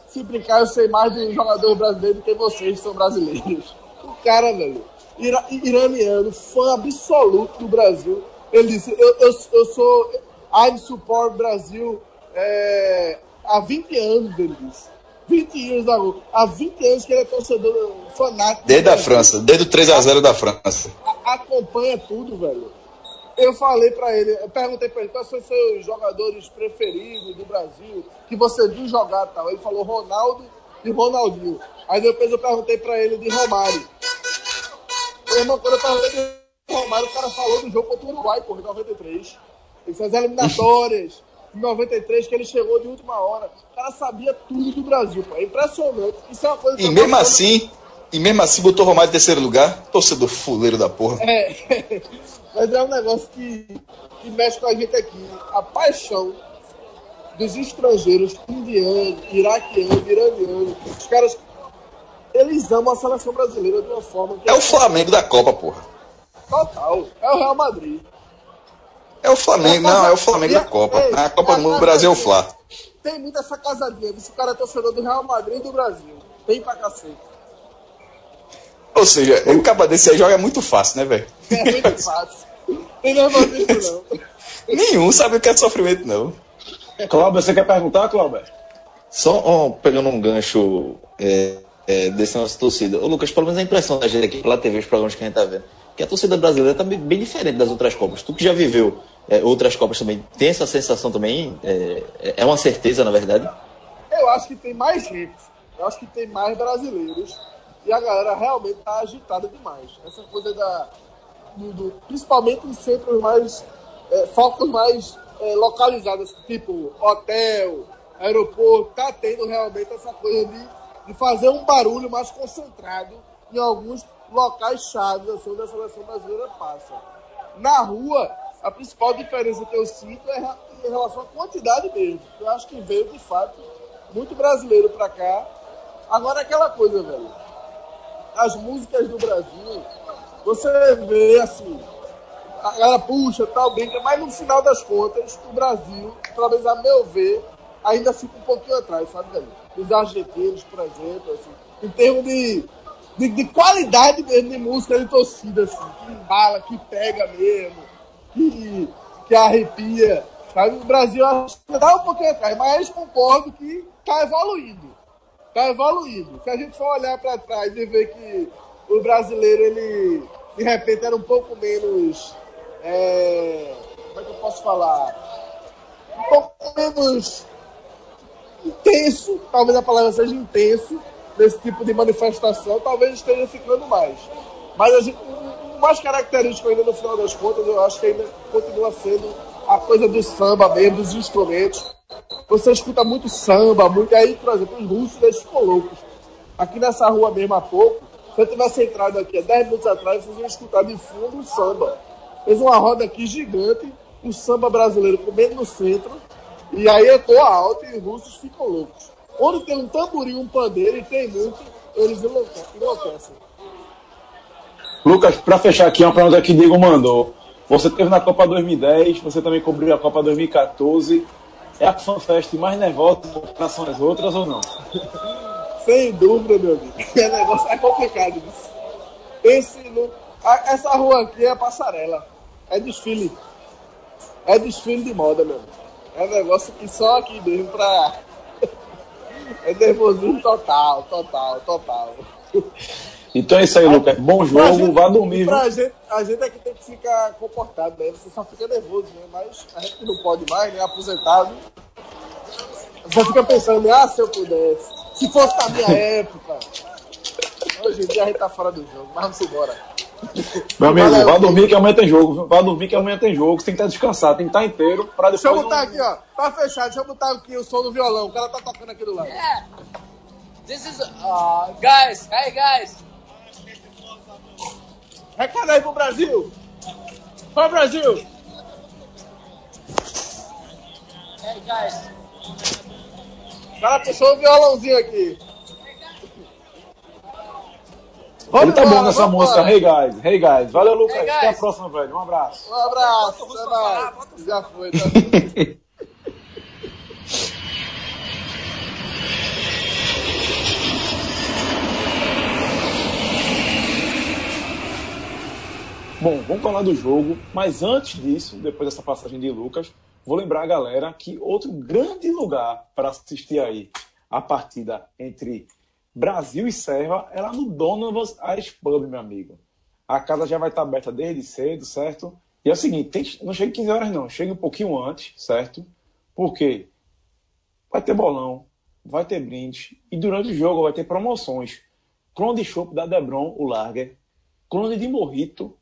S4: se brincar, eu sei mais de jogador brasileiro do que vocês que são brasileiros. O cara, velho, ira iraniano, fã absoluto do Brasil. Ele disse, eu, eu, eu sou I'm Support Brasil é, há 20 anos, ele disse. 20 anos da Há 20 anos que ele é torcedor fanático.
S2: Desde a França, desde o 3x0 da França.
S4: A, acompanha tudo, velho. Eu falei para ele, eu perguntei para ele quais são os seus jogadores preferidos do Brasil, que você viu jogar tal. Ele falou Ronaldo e Ronaldinho. Aí depois eu perguntei para ele de Romário. Irmão, quando eu tava lendo o Romário, o cara falou do jogo contra o Uruguai, porra, em 93. Essas eliminatórias, em 93, que ele chegou de última hora. O cara sabia tudo do Brasil, pô. É impressionante. Isso é uma coisa que
S2: E mesmo assim, e mesmo assim botou o Romário em terceiro lugar, torcedor fuleiro da porra.
S4: É, mas é um negócio que, que mexe com a gente aqui. A paixão dos estrangeiros, indianos, iraquianos, iranianos, os caras, eles amam a seleção brasileira de uma forma que
S2: É o Flamengo da Copa, porra.
S4: total. É o Real Madrid.
S2: É o Flamengo, não, é o Flamengo da Copa.
S4: Ei,
S2: Na Copa
S4: é
S2: do Mundo,
S4: a
S2: Brasil é o. Fla.
S4: Tem muita essa casadinha. Esse cara é torcedor do Real Madrid e do Brasil. Tem pra cacete.
S2: Ou seja, o caba desse aí joga muito fácil, né, velho?
S4: É muito fácil. Tem nervosismo, não.
S2: Nenhum sabe o que é sofrimento, não.
S1: Cláudio, você quer perguntar, Cláudio?
S3: Só pegando um gancho é, é, desse nosso torcida. Ô, Lucas, pelo menos a impressão da gente aqui pela TV, os programas que a gente tá vendo, que a torcida brasileira tá bem, diferente das outras Copas. Tu que já viveu é, outras Copas também, tem essa sensação também? É, é uma certeza, na verdade?
S4: Eu acho que tem mais gente. Eu acho que tem mais brasileiros. E a galera realmente tá agitada demais. Essa coisa da. do- do- principalmente em centros mais. É, focos mais é, localizados, tipo hotel, aeroporto, tá tendo realmente essa coisa de, de fazer um barulho mais concentrado em alguns locais chaves assim, onde a seleção brasileira passa. Na rua, a principal diferença que eu sinto é em relação à quantidade mesmo. Eu acho que veio, de fato, muito brasileiro pra cá. Agora, aquela coisa, velho. As músicas do Brasil, você vê assim, a galera puxa, tal, brinca, mas no final das contas, o Brasil, pelo menos a meu ver, ainda fica um pouquinho atrás, sabe, velho? Os argentinos, por exemplo, assim, em termos de, de, de qualidade mesmo de música de torcida, assim, que embala, que pega mesmo, que, que arrepia, sabe? O Brasil dá um pouquinho atrás, mas concordo que tá evoluindo tá evoluindo. Se a gente for olhar para trás e ver que o brasileiro, ele, de repente, era um pouco menos. é, como é que eu posso falar? Um pouco menos intenso, talvez a palavra seja intenso, nesse tipo de manifestação, talvez esteja ficando mais. Mas o mais característico ainda no final das contas, eu acho que ainda continua sendo a coisa do samba mesmo, dos instrumentos. Você escuta muito samba, muito. Aí, por exemplo, os russos eles ficam loucos. Aqui nessa rua mesmo há pouco, se eu tivesse entrado aqui há 10 minutos atrás, vocês iam escutar de fundo o samba. Fez uma roda aqui gigante, o samba brasileiro comendo no centro, e aí eu tô alto e os russos ficam loucos. Onde tem um tamborim, um pandeiro, e tem muito, eles enlouque- enlouquecem.
S1: Lucas, pra fechar aqui, uma pergunta que Diego mandou. Você teve na Copa 2010, você também cobriu a Copa 2014. É a fanfest mais nervosa em comparação às outras ou não?
S4: Sem dúvida, meu amigo. É negócio é complicado isso. Esse no, essa rua aqui é passarela. É desfile. É desfile de moda, meu amigo. É um negócio que só aqui mesmo pra. É nervosismo total, total, total.
S1: Então é isso aí, Lucas. Bom jogo,
S4: gente-
S1: vá dormir.
S4: Pra
S1: viu?
S4: gente, a gente aqui tem que ficar comportado, né? Você só fica nervoso, né? Mas a gente não pode mais, né? Aposentado. Você fica pensando, ah, se eu pudesse. Se fosse na minha época. Hoje em dia a gente tá fora do jogo, mas vamos embora.
S1: Meu amigo,
S4: Valeu,
S1: vá dormir que amanhã tem jogo. viu? Vá dormir que amanhã tem jogo. Você tem que estar descansado, tem que estar inteiro pra
S4: Deixa eu
S1: depois.
S4: botar
S1: não-
S4: aqui, ó. Pra fechar, deixa eu botar aqui o som do violão. O cara tá tocando aqui do lado.
S5: Yeah. This is uh guys. Hey guys.
S4: Recado aí pro Brasil! Vai, Brasil!
S5: Hey guys.
S4: O cara puxou o violãozinho aqui.
S1: Ele tá
S4: embora,
S1: bom nessa
S4: vamos
S1: música.
S4: embora.
S1: Hey guys, hey guys. Valeu, Lucas.
S5: Hey, guys.
S1: Até a próxima, velho. Um abraço.
S4: Um abraço, até mais. Já foi, tá?
S1: Bom, vamos falar do jogo, mas antes disso, depois dessa passagem de Lucas, vou lembrar a galera que outro grande lugar para assistir aí a partida entre Brasil e Serra é lá no Donovan's Irish Pub, meu amigo. A casa já vai estar aberta desde cedo, certo? E é o seguinte, tem- não chega 15 horas não, chega um pouquinho antes, certo? Porque vai ter bolão, vai ter brinde e durante o jogo vai ter promoções. Clone de chopp da Debron, o Lager, clone de morrito,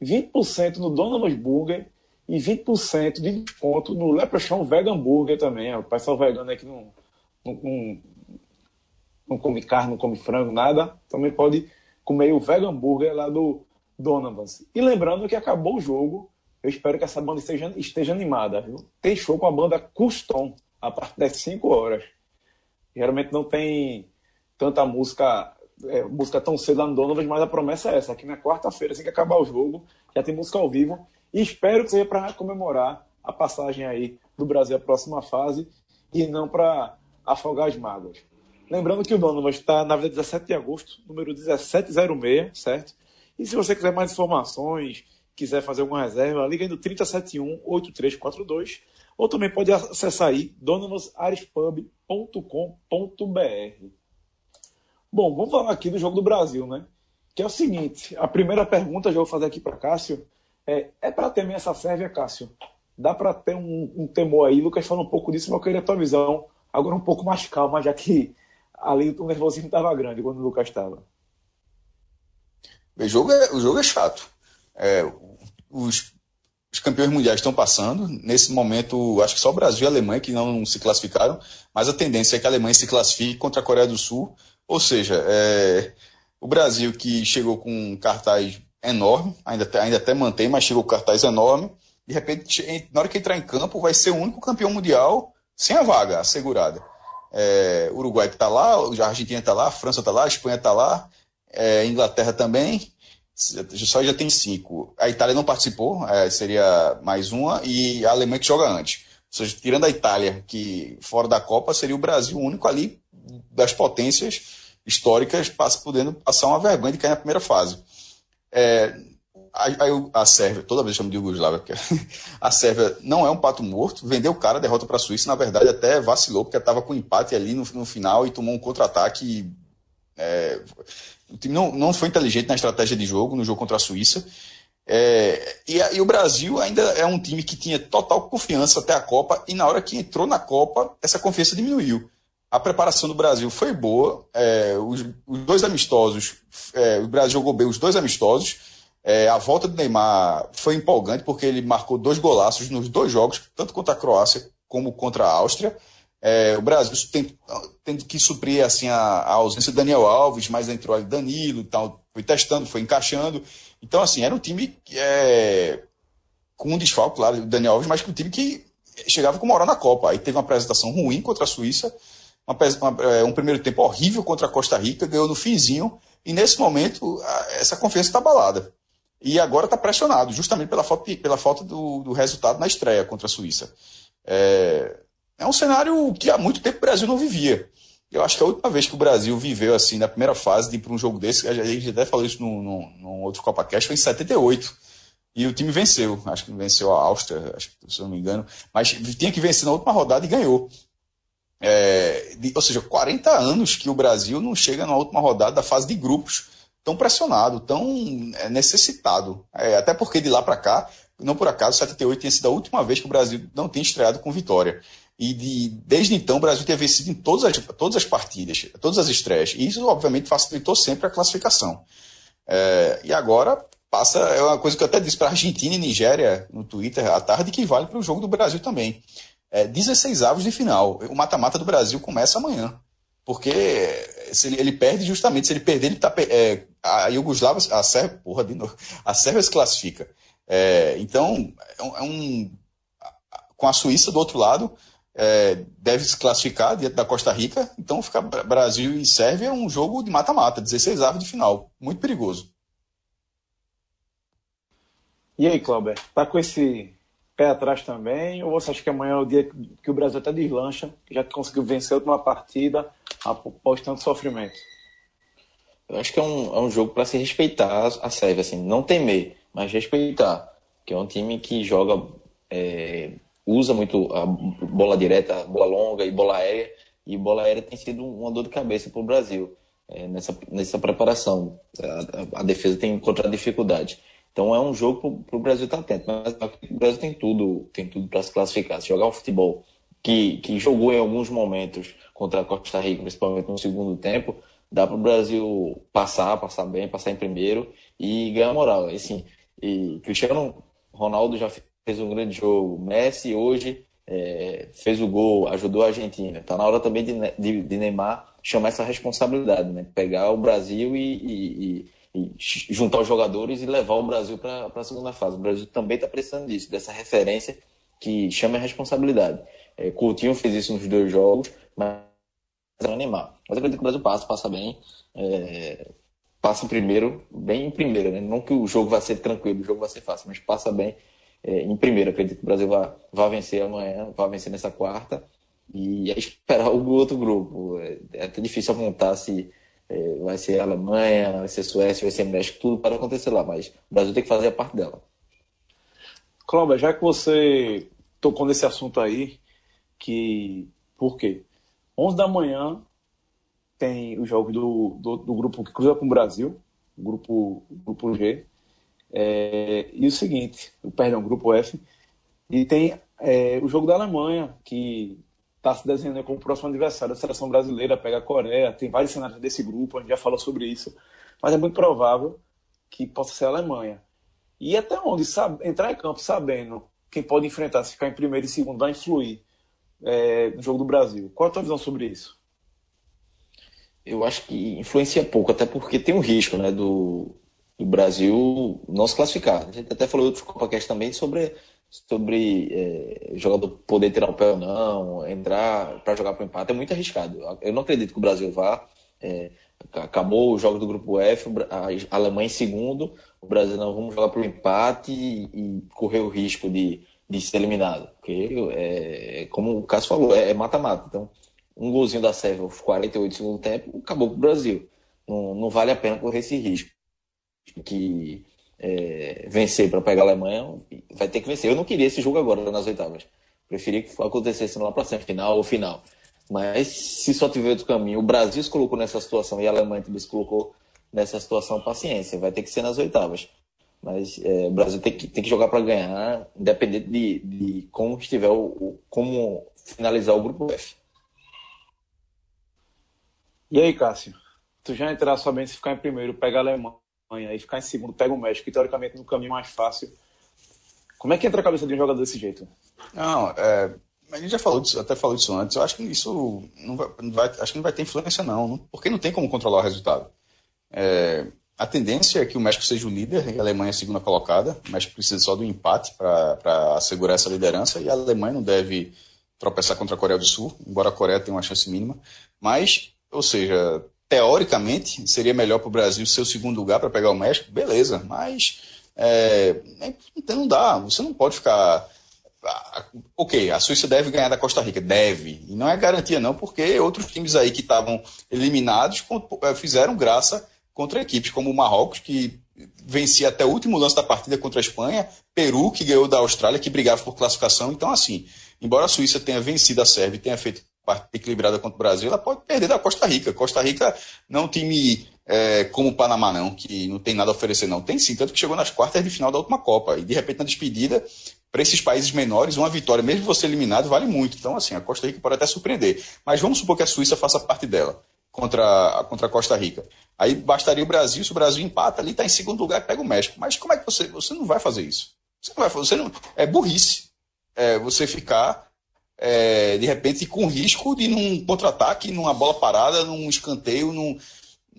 S1: 20% no Donovan's Burger e 20% de desconto no Leprechaun Vegan Burger também. O pessoal vegano aqui não, não, não, não come carne, não come frango, nada. Também pode comer o Vegan Burger lá do Donovan's. E lembrando que acabou o jogo, eu espero que essa banda esteja, esteja animada. Viu? Tem show com a banda Custom a partir das 5 horas. Geralmente não tem tanta música é, música tão cedo lá no Donovan, mas a promessa é essa, aqui na quarta-feira, assim que acabar o jogo, já tem música ao vivo, e espero que seja para comemorar a passagem aí do Brasil à próxima fase, e não para afogar as mágoas. Lembrando que o Donovan está na vida 17 de agosto, número 1706, certo? E se você quiser mais informações, quiser fazer alguma reserva, liga aí no 3071-8342, ou também pode acessar aí donovansarispub.com.br. Bom, vamos falar aqui do jogo do Brasil, né? Que é o seguinte: a primeira pergunta, já vou fazer aqui para Cássio, é, é para temer essa Sérvia, Cássio? Dá para ter um, um, temor aí? Lucas falou um pouco disso, mas eu queria a tua visão agora um pouco mais calma, já que ali o nervosismo estava grande quando o Lucas estava.
S2: O jogo é, o jogo é chato. É, os, os campeões mundiais estão passando. Nesse momento, acho que só o Brasil e a Alemanha que não se classificaram, mas a tendência é que a Alemanha se classifique contra a Coreia do Sul ou seja, é, o Brasil que chegou com um cartaz enorme, ainda, ainda até mantém, mas chegou com um cartaz enorme, de repente, na hora que entrar em campo, vai ser o único campeão mundial sem a vaga assegurada. É, Uruguai que está lá, a Argentina está lá, a França está lá, a Espanha está lá, é, Inglaterra também, só já tem cinco. A Itália não participou, é, seria mais uma, e a Alemanha que joga antes. Ou seja, tirando a Itália, que fora da Copa, seria o Brasil o único ali das potências históricas podendo passar uma vergonha de cair na primeira fase. É, a, a, Sérvia, toda vez chamo de Yugoslávia, porque a Sérvia não é um pato morto, vendeu o cara, derrota para a Suíça, na verdade até vacilou, porque estava com empate ali no, no final e tomou um contra-ataque. É, o time não, não foi inteligente na estratégia de jogo, no jogo contra a Suíça. É, e, e, o Brasil ainda é um time que tinha total confiança até a Copa, e na hora que entrou na Copa, essa confiança diminuiu a preparação do Brasil foi boa. É, os, os, dois amistosos, é, o Brasil jogou bem os dois amistosos. É, a volta do Neymar foi empolgante porque ele marcou dois golaços nos dois jogos, tanto contra a Croácia como contra a Áustria. É, o Brasil tem, que suprir assim, a, a, ausência de Daniel Alves, mas entrou ali Danilo, tal, foi testando, foi encaixando. Então, assim, era um time é, com um desfalque, claro, do Daniel Alves, mas com um time que chegava com uma hora na Copa. Aí teve uma apresentação ruim contra a Suíça, uma, uma, é, um primeiro tempo horrível contra a Costa Rica, ganhou no finzinho, e nesse momento essa confiança está abalada. E agora está pressionado, justamente pela falta, pela falta do, do, resultado na estreia contra a Suíça. É, é um cenário que há muito tempo o Brasil não vivia. Eu acho que a última vez que o Brasil viveu assim, na primeira fase, de ir para um jogo desse, a gente até falou isso num, num, num outro Copa Cash, foi em 78. E o time venceu. Acho que venceu a Áustria, acho, se não me engano. Mas tinha que vencer na última rodada e ganhou. É, de, ou seja, 40 anos que o Brasil não chega na última rodada da fase de grupos tão pressionado, tão é, necessitado. É, até porque de lá para cá, não por acaso, 78 tinha sido a última vez que o Brasil não tinha estreado com vitória. E de, desde então o Brasil tinha vencido em todas as, todas as partidas, todas as estreias. E isso, obviamente, facilitou sempre a classificação. É, e agora passa, é uma coisa que eu até disse para Argentina e Nigéria no Twitter à tarde, que vale para o jogo do Brasil também é, 16 avos de final. O mata-mata do Brasil começa amanhã. Porque se ele, ele, perde justamente, se ele perder, ele tá. É, a Yugoslávia, a Sérvia, porra, de novo, a Sérvia se classifica. É, então, é um, com a Suíça do outro lado, é, deve se classificar diante da Costa Rica. Então, ficar Brasil e Sérvia é um jogo de mata-mata, 16 avos de final. Muito perigoso.
S1: E aí, Clauber, tá com esse pé atrás também? Ou você acha que amanhã é o dia que o Brasil até deslancha, já que conseguiu vencer a última partida após tanto sofrimento?
S3: Eu acho que é um, é um jogo para se respeitar a Sérvia, assim, não temer, mas respeitar. Que é um time que joga, é, usa muito a bola direta, bola longa e bola aérea, e bola aérea tem sido uma dor de cabeça para o Brasil é, nessa, nessa preparação. A, a, a defesa tem encontrado dificuldade. Então é um jogo para o Brasil estar tá atento. Mas o Brasil tem tudo, tem tudo para se classificar. Se jogar um futebol que, que jogou em alguns momentos contra a Costa Rica, principalmente no segundo tempo, dá para o Brasil passar, passar bem, passar em primeiro e ganhar moral. Assim, e Cristiano Ronaldo já fez um grande jogo, Messi hoje é, fez o gol, ajudou a Argentina. Está na hora também de, de, de, Neymar chamar essa responsabilidade, né? pegar o Brasil e, e, e, e juntar os jogadores e levar o Brasil para a segunda fase. O Brasil também está precisando disso, dessa referência que chama a responsabilidade. É, Coutinho fez isso nos dois jogos, mas não é Neymar. Mas acredito que o Brasil passa, passa bem. É, passa em primeiro, bem em primeiro, né? Não que o jogo vai ser tranquilo, o jogo vai ser fácil, mas passa bem é, em primeiro. Acredito que o Brasil vai, vai vencer amanhã, vai vencer nessa quarta. E é esperar o outro grupo. É, é até difícil apontar se é, vai ser Alemanha, vai ser Suécia, vai ser México, tudo para acontecer lá, mas o Brasil tem que fazer a parte dela.
S1: Cláudia, já que você tocou nesse assunto aí, que por quê? 11 da manhã tem os jogos do, do, do, grupo que cruza com o Brasil, o grupo, grupo G. É, e o seguinte, o perdão, grupo F. E tem é, o jogo da Alemanha, que está se desenhando como próximo adversário da seleção brasileira, pega a Coreia, tem vários cenários desse grupo, a gente já falou sobre isso, mas é muito provável que possa ser a Alemanha. E até onde sabe, entrar em campo sabendo quem pode enfrentar, se ficar em primeiro e segundo, vai influir é, no jogo do Brasil. Qual a tua visão sobre isso?
S3: Eu acho que influencia pouco, até porque tem um risco né, do, do Brasil não se classificar. A gente até falou em outro CopaCast também sobre, sobre é, jogador poder tirar o pé ou não, entrar para jogar para o empate. É muito arriscado. Eu não acredito que o Brasil vá. É, acabou o jogo do grupo F, a Alemanha em segundo, o Brasil não vamos jogar para o empate e, e correr o risco de de ser eliminado. Porque, é, como o Cássio falou, é mata-mata. então, um golzinho da Sérvia aos 48 do segundo tempo acabou para o Brasil. Não, não vale a pena correr esse risco. Que é, vencer para pegar a Alemanha vai ter que vencer. Eu não queria esse jogo agora nas oitavas. Preferia que acontecesse lá para a final ou final. Mas se só tiver outro caminho, o Brasil se colocou nessa situação e a Alemanha também se colocou nessa situação, paciência. Vai ter que ser nas oitavas. Mas é, o Brasil tem que, tem que jogar para ganhar, independente de, de como estiver o, o, como finalizar o grupo F.
S1: E aí, Cássio? Tu já entrar sabendo se ficar em primeiro, pega a Alemanha, e ficar em segundo, pega o México, que teoricamente no caminho mais fácil. Como é que entra a cabeça de um jogador desse jeito?
S2: Não, é, a gente já falou disso, até falou disso antes. Eu acho que isso não vai, não vai, acho que não vai ter influência, não, porque não tem como controlar o resultado. É, a tendência é que o México seja o líder e a Alemanha a segunda colocada. O México precisa só do empate para assegurar essa liderança e a Alemanha não deve tropeçar contra a Coreia do Sul, embora a Coreia tenha uma chance mínima. Mas, ou seja, teoricamente seria melhor para o Brasil ser o segundo lugar para pegar o México, beleza, mas é, não dá, você não pode ficar. Ok, a Suíça deve ganhar da Costa Rica, deve, e não é garantia não, porque outros times aí que estavam eliminados fizeram graça contra equipes como o Marrocos, que vencia até o último lance da partida contra a Espanha, Peru, que ganhou da Austrália, que brigava por classificação. Então, assim, embora a Suíça tenha vencido a Sérvia e tenha feito parte equilibrada contra o Brasil, ela pode perder da Costa Rica. Costa Rica não é um time é, como o Panamá, não, que não tem nada a oferecer, não. Tem sim, tanto que chegou nas quartas de final da última Copa. E, de repente, na despedida, para esses países menores, uma vitória, mesmo você eliminado, vale muito. Então, assim, a Costa Rica pode até surpreender. Mas vamos supor que a Suíça faça parte dela contra, contra a Costa Rica. Aí bastaria o Brasil, se o Brasil empata ali, está em segundo lugar, pega o México. Mas como é que você. Você não vai fazer isso. Você não vai fazer. Não, é burrice. É, você ficar, é, de repente, com risco de num contra-ataque, numa bola parada, num escanteio, num,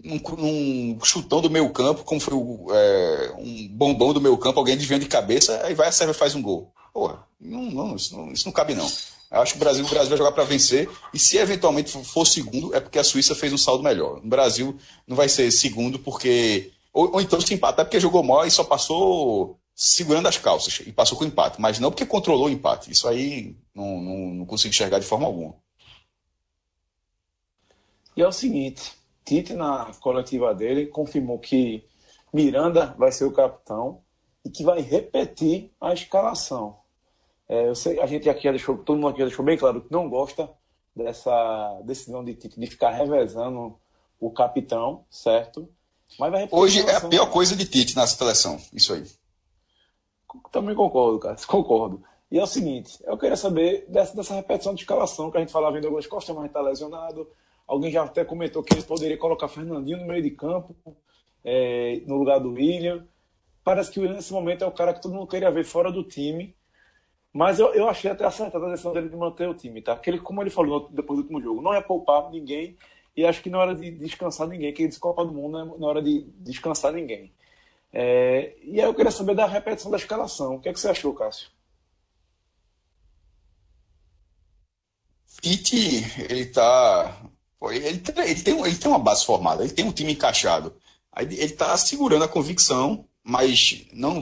S2: num, num chutão do meio campo, como foi o, é, um bombom do meio campo, alguém desviando de cabeça, aí vai a Sérvia faz um gol. Porra, não, não, isso, não, isso não cabe não. Acho que o Brasil, o Brasil vai jogar para vencer. E se eventualmente for segundo, é porque a Suíça fez um saldo melhor. O Brasil não vai ser segundo porque. Ou, ou então se empatar porque jogou mal e só passou segurando as calças e passou com empate. Mas não porque controlou o empate. Isso aí não, não, não consigo enxergar de forma alguma.
S1: E é o seguinte: Tite, na coletiva dele, confirmou que Miranda vai ser o capitão e que vai repetir a escalação. É, eu sei, a gente aqui já deixou, todo mundo aqui já deixou bem claro que não gosta dessa decisão de, de ficar revezando o capitão, certo?
S2: Mas vai Hoje é a pior coisa de Tite na seleção, isso aí.
S1: Também concordo, cara, concordo. E é o seguinte, eu queria saber dessa, dessa repetição de escalação que a gente falava em Douglas Costa, mas está lesionado. Alguém já até comentou que ele poderia colocar Fernandinho no meio de campo, é, no lugar do William. Parece que o William, nesse momento, é o cara que todo mundo queria ver fora do time. Mas eu, eu achei até acertada a decisão dele de manter o time, tá? Porque ele, como ele falou depois do último jogo, não é poupar ninguém e acho que não hora de descansar ninguém, que ele Copa do Mundo não é hora de descansar ninguém. É, e aí eu queria saber da repetição da escalação. O que, é que você achou, Cássio?
S2: Tite, ele tá. Ele, tem, ele tem uma base formada, ele tem um time encaixado. Ele está segurando a convicção, mas não,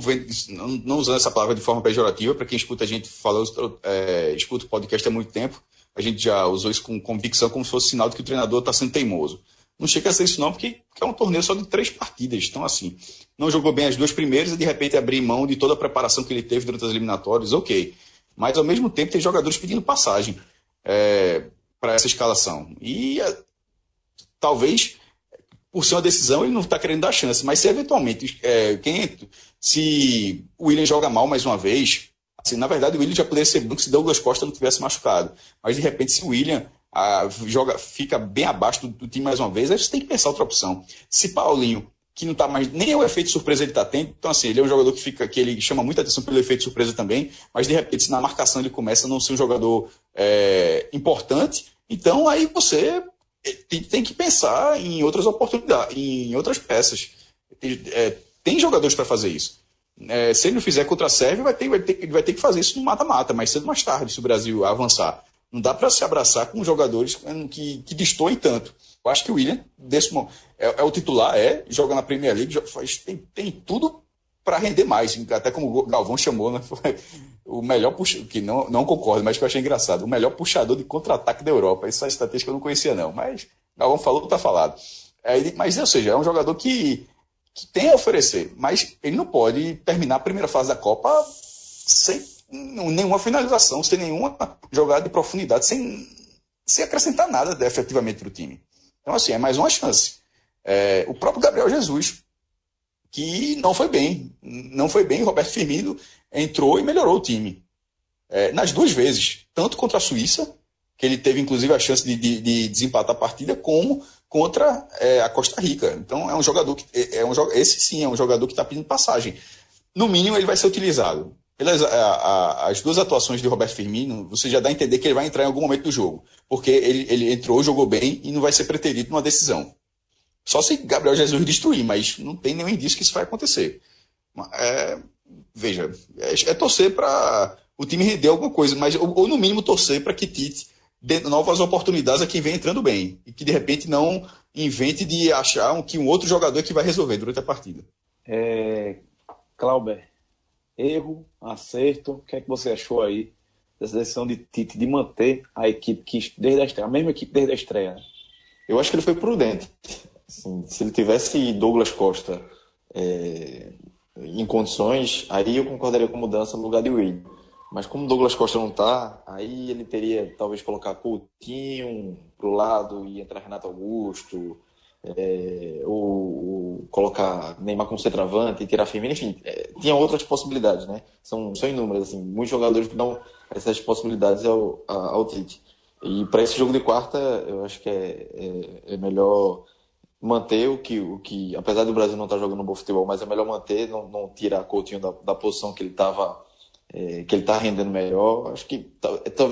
S2: não, usando essa palavra de forma pejorativa, para quem escuta a gente falando, é, escuta o podcast há muito tempo, a gente já usou isso com convicção como se fosse sinal de que o treinador está sendo teimoso. Não chega a ser isso não, porque é um torneio só de três partidas. Então, assim, não jogou bem as duas primeiras e de repente abrir mão de toda a preparação que ele teve durante as eliminatórias, ok. Mas ao mesmo tempo tem jogadores pedindo passagem é, para essa escalação. E é, talvez, por ser uma decisão, ele não está querendo dar chance. Mas se eventualmente, é, quem, se o William joga mal mais uma vez, assim, na verdade o William já poderia ser banco se Douglas Costa não tivesse machucado. Mas de repente, se o William a, joga, fica bem abaixo do, do, time mais uma vez, aí você tem que pensar outra opção. Se Paulinho, que não está mais. Nem o efeito surpresa ele está tendo, então assim, ele é um jogador que fica que ele chama muita atenção pelo efeito surpresa também, mas de repente, se na marcação ele começa a não ser um jogador é, importante, então aí você é, tem, tem, que pensar em outras oportunidades, em outras peças. É, tem jogadores para fazer isso. É, se ele não fizer contra a Sérvia, vai ter, vai, ter, vai ter que fazer isso no mata-mata, mais cedo mais tarde, se o Brasil avançar. Não dá para se abraçar com jogadores que, que destoem tanto. Eu acho que o William, desse é, é, o titular, é, joga na Premier League, faz, tem, tem tudo para render mais. Até como o Galvão chamou, né? o melhor puxador, que não, não concordo, mas que eu achei engraçado, o melhor puxador de contra-ataque da Europa. Essa estatística eu não conhecia, não. Mas Galvão falou, tá falado. É, mas, ou seja, é um jogador que, que tem a oferecer, mas ele não pode terminar a primeira fase da Copa sem nenhuma finalização, sem nenhuma jogada de profundidade, sem, sem acrescentar nada efetivamente para o time. Então, assim, é mais uma chance. É, o próprio Gabriel Jesus, que não foi bem, não foi bem, Roberto Firmino entrou e melhorou o time. É, nas duas vezes, tanto contra a Suíça, que ele teve inclusive a chance de, de, de desempatar a partida, como contra é, a Costa Rica. Então é um jogador que é, é um esse sim é um jogador que está pedindo passagem. No mínimo ele vai ser utilizado. Pelas, a, a, as duas atuações de Roberto Firmino, você já dá a entender que ele vai entrar em algum momento do jogo. Porque ele, ele entrou, jogou bem e não vai ser preterido numa decisão. Só se Gabriel Jesus destruir, mas não tem nenhum indício que isso vai acontecer. É, veja, é, é torcer para o time render alguma coisa, mas ou, ou no mínimo torcer para que Tite dê novas oportunidades a quem vem entrando bem e que de repente não invente de achar um, que um outro jogador é que vai resolver durante a partida.
S1: É, Clauber, erro, acerto, o que é que você achou aí dessa decisão de Tite de manter a equipe que desde a estreia, a mesma equipe desde a estreia?
S3: Eu acho que ele foi prudente. Assim, se ele tivesse Douglas Costa é, em condições, aí eu concordaria com mudança no lugar de Will. Mas como Douglas Costa não está, aí ele teria talvez colocar Coutinho pro lado e entrar Renato Augusto, é, ou, ou, colocar Neymar como centroavante e tirar Firmino, enfim, é, tinha outras possibilidades, né? São, são inúmeras, assim, muitos jogadores que dão essas possibilidades ao, ao Tite. E para esse jogo de quarta, eu acho que é, é, é, melhor manter o que, o que, apesar do Brasil não estar tá jogando bom futebol, mas é melhor manter, não, não tirar Coutinho da, da posição que ele estava, é, que ele está rendendo melhor. Acho que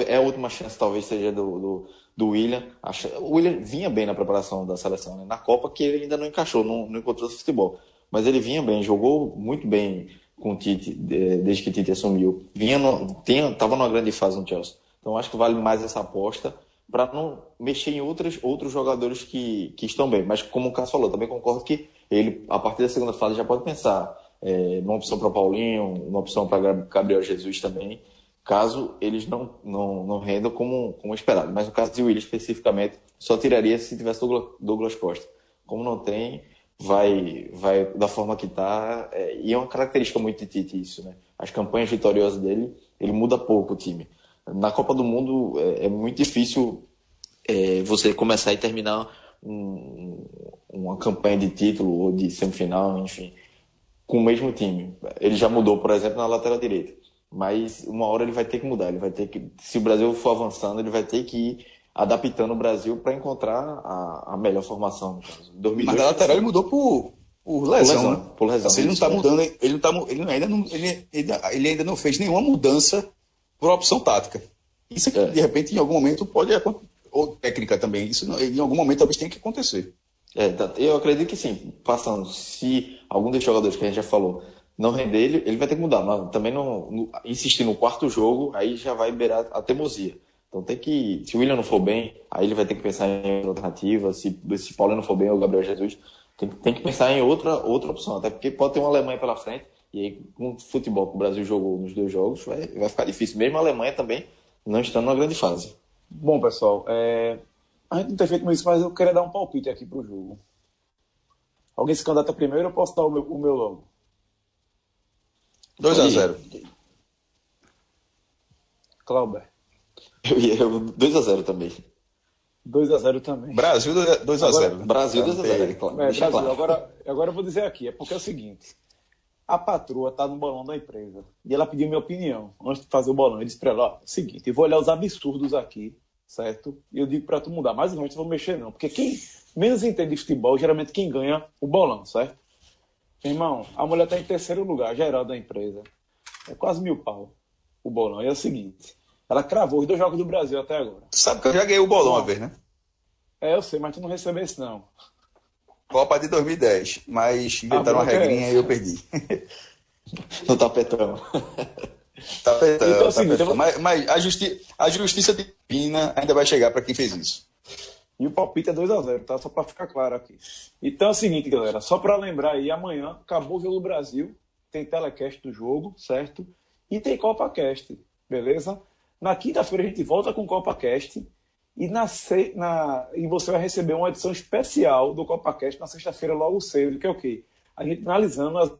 S3: é, é a última chance, talvez seja do, do, do William. Acho, o William vinha bem na preparação da seleção, né? na Copa que ele ainda não encaixou, não, não encontrou futebol, mas ele vinha bem, jogou muito bem com o Tite desde que o Tite assumiu. Vinha, no, tinha, tava numa grande fase no Chelsea. Então acho que vale mais essa aposta para não mexer em outros, outros jogadores que, que estão bem. Mas como o Cássio falou, também concordo que ele, a partir da segunda fase, já pode pensar é, numa opção para Paulinho, uma opção para Gabriel Jesus também, caso eles não, não, não rendam como, como esperado. Mas no caso de William especificamente, só tiraria se tivesse Douglas, Douglas Costa. Como não tem, vai, vai da forma que está. É, e é uma característica muito de Tite isso, né? As campanhas vitoriosas dele, ele muda pouco o time. Na Copa do Mundo é, é muito difícil é, você começar e terminar um, uma campanha de título ou de semifinal, enfim, com o mesmo time. Ele já mudou, por exemplo, na lateral direita. Mas uma hora ele vai ter que mudar. Ele vai ter que, se o Brasil for avançando, ele vai ter que ir adaptando o Brasil para encontrar a, a, melhor formação, no caso.
S2: 2002, Mas na lateral ele mudou por, por lesão, por lesão, né?
S3: Por lesão.
S2: Assim, ele não está mudando, ele, não tá, ele, ainda não, ele, ele, ainda não fez nenhuma mudança por opção tática. Isso aqui, é. de repente, em algum momento pode ou técnica também, isso em algum momento talvez tenha que acontecer.
S3: É, tá, eu acredito que sim, passando, se algum dos jogadores que a gente já falou não render, ele, ele vai ter que mudar. Mas também não, no, insistir no quarto jogo, aí já vai beirar a teimosia. Então tem que. Se o William não for bem, aí ele vai ter que pensar em alternativa. Se, se o Paulo não for bem, ou o Gabriel Jesus, tem, tem que pensar em outra, outra opção. Até porque pode ter uma Alemanha pela frente. E aí, com o futebol que o Brasil jogou nos dois jogos, vai, vai ficar difícil. Mesmo a Alemanha também não estando numa grande fase.
S1: Bom, pessoal, é... a gente não tem feito isso, mas eu queria dar um palpite aqui pro jogo. Alguém se candidata primeiro ou posso dar o meu, o meu logo?
S2: 2 a 0
S1: Clauber.
S3: Eu ia 2 a 0 também.
S1: 2 a 0 também.
S2: Brasil 2 a 0
S3: Brasil 2 a 0
S1: é, claro. É, Brasil, claro. agora, agora eu vou dizer aqui, é porque é o seguinte. A patroa tá no bolão da empresa. E ela pediu minha opinião antes de fazer o bolão. Eu disse pra ela, ó, seguinte, eu vou olhar os absurdos aqui, certo? E eu digo pra tu mudar. Mas não, não vou mexer não. Porque quem menos entende de futebol, geralmente quem ganha o bolão, certo? Irmão, a mulher tá em terceiro lugar, geral da empresa. É quase mil pau o bolão. E é o seguinte, ela cravou os dois jogos do Brasil até agora.
S2: Tu sabe que eu já ganhei o bolão uma vez, né?
S1: É, eu sei, mas tu não recebesse não.
S2: Copa de 2010, mas inventaram uma regrinha é e eu perdi.
S3: No tapetão.
S2: Tapetão, então, assim, tapetão. Então... Mas, mas a, justi a justiça divina ainda vai chegar para quem fez isso.
S1: E o palpite é 2x0, tá? Só para ficar claro aqui. Então é o seguinte, galera. Só para lembrar aí, amanhã acabou o jogo do Brasil. Tem telecast do jogo, certo? E tem CopaCast, beleza? Na quinta-feira a gente volta com o CopaCast. E, na, na, e você vai receber uma edição especial do CopaCast na sexta-feira, logo cedo, que é o quê? A gente analisando as,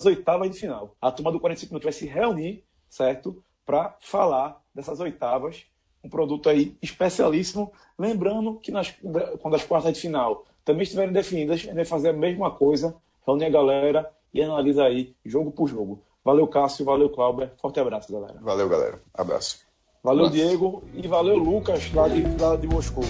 S1: as oitavas de final. A turma do 45 minutos vai se reunir, certo? Para falar dessas oitavas. Um produto aí especialíssimo. Lembrando que nas, quando as quartas de final também estiverem definidas, a gente vai fazer a mesma coisa, reunir a galera e analisa aí jogo por jogo. Valeu, Cássio, valeu, Cláudio. Forte abraço, galera.
S2: Valeu, galera. Abraço.
S1: Valeu, Diego, e valeu, Lucas, lá de, lá de Moscou.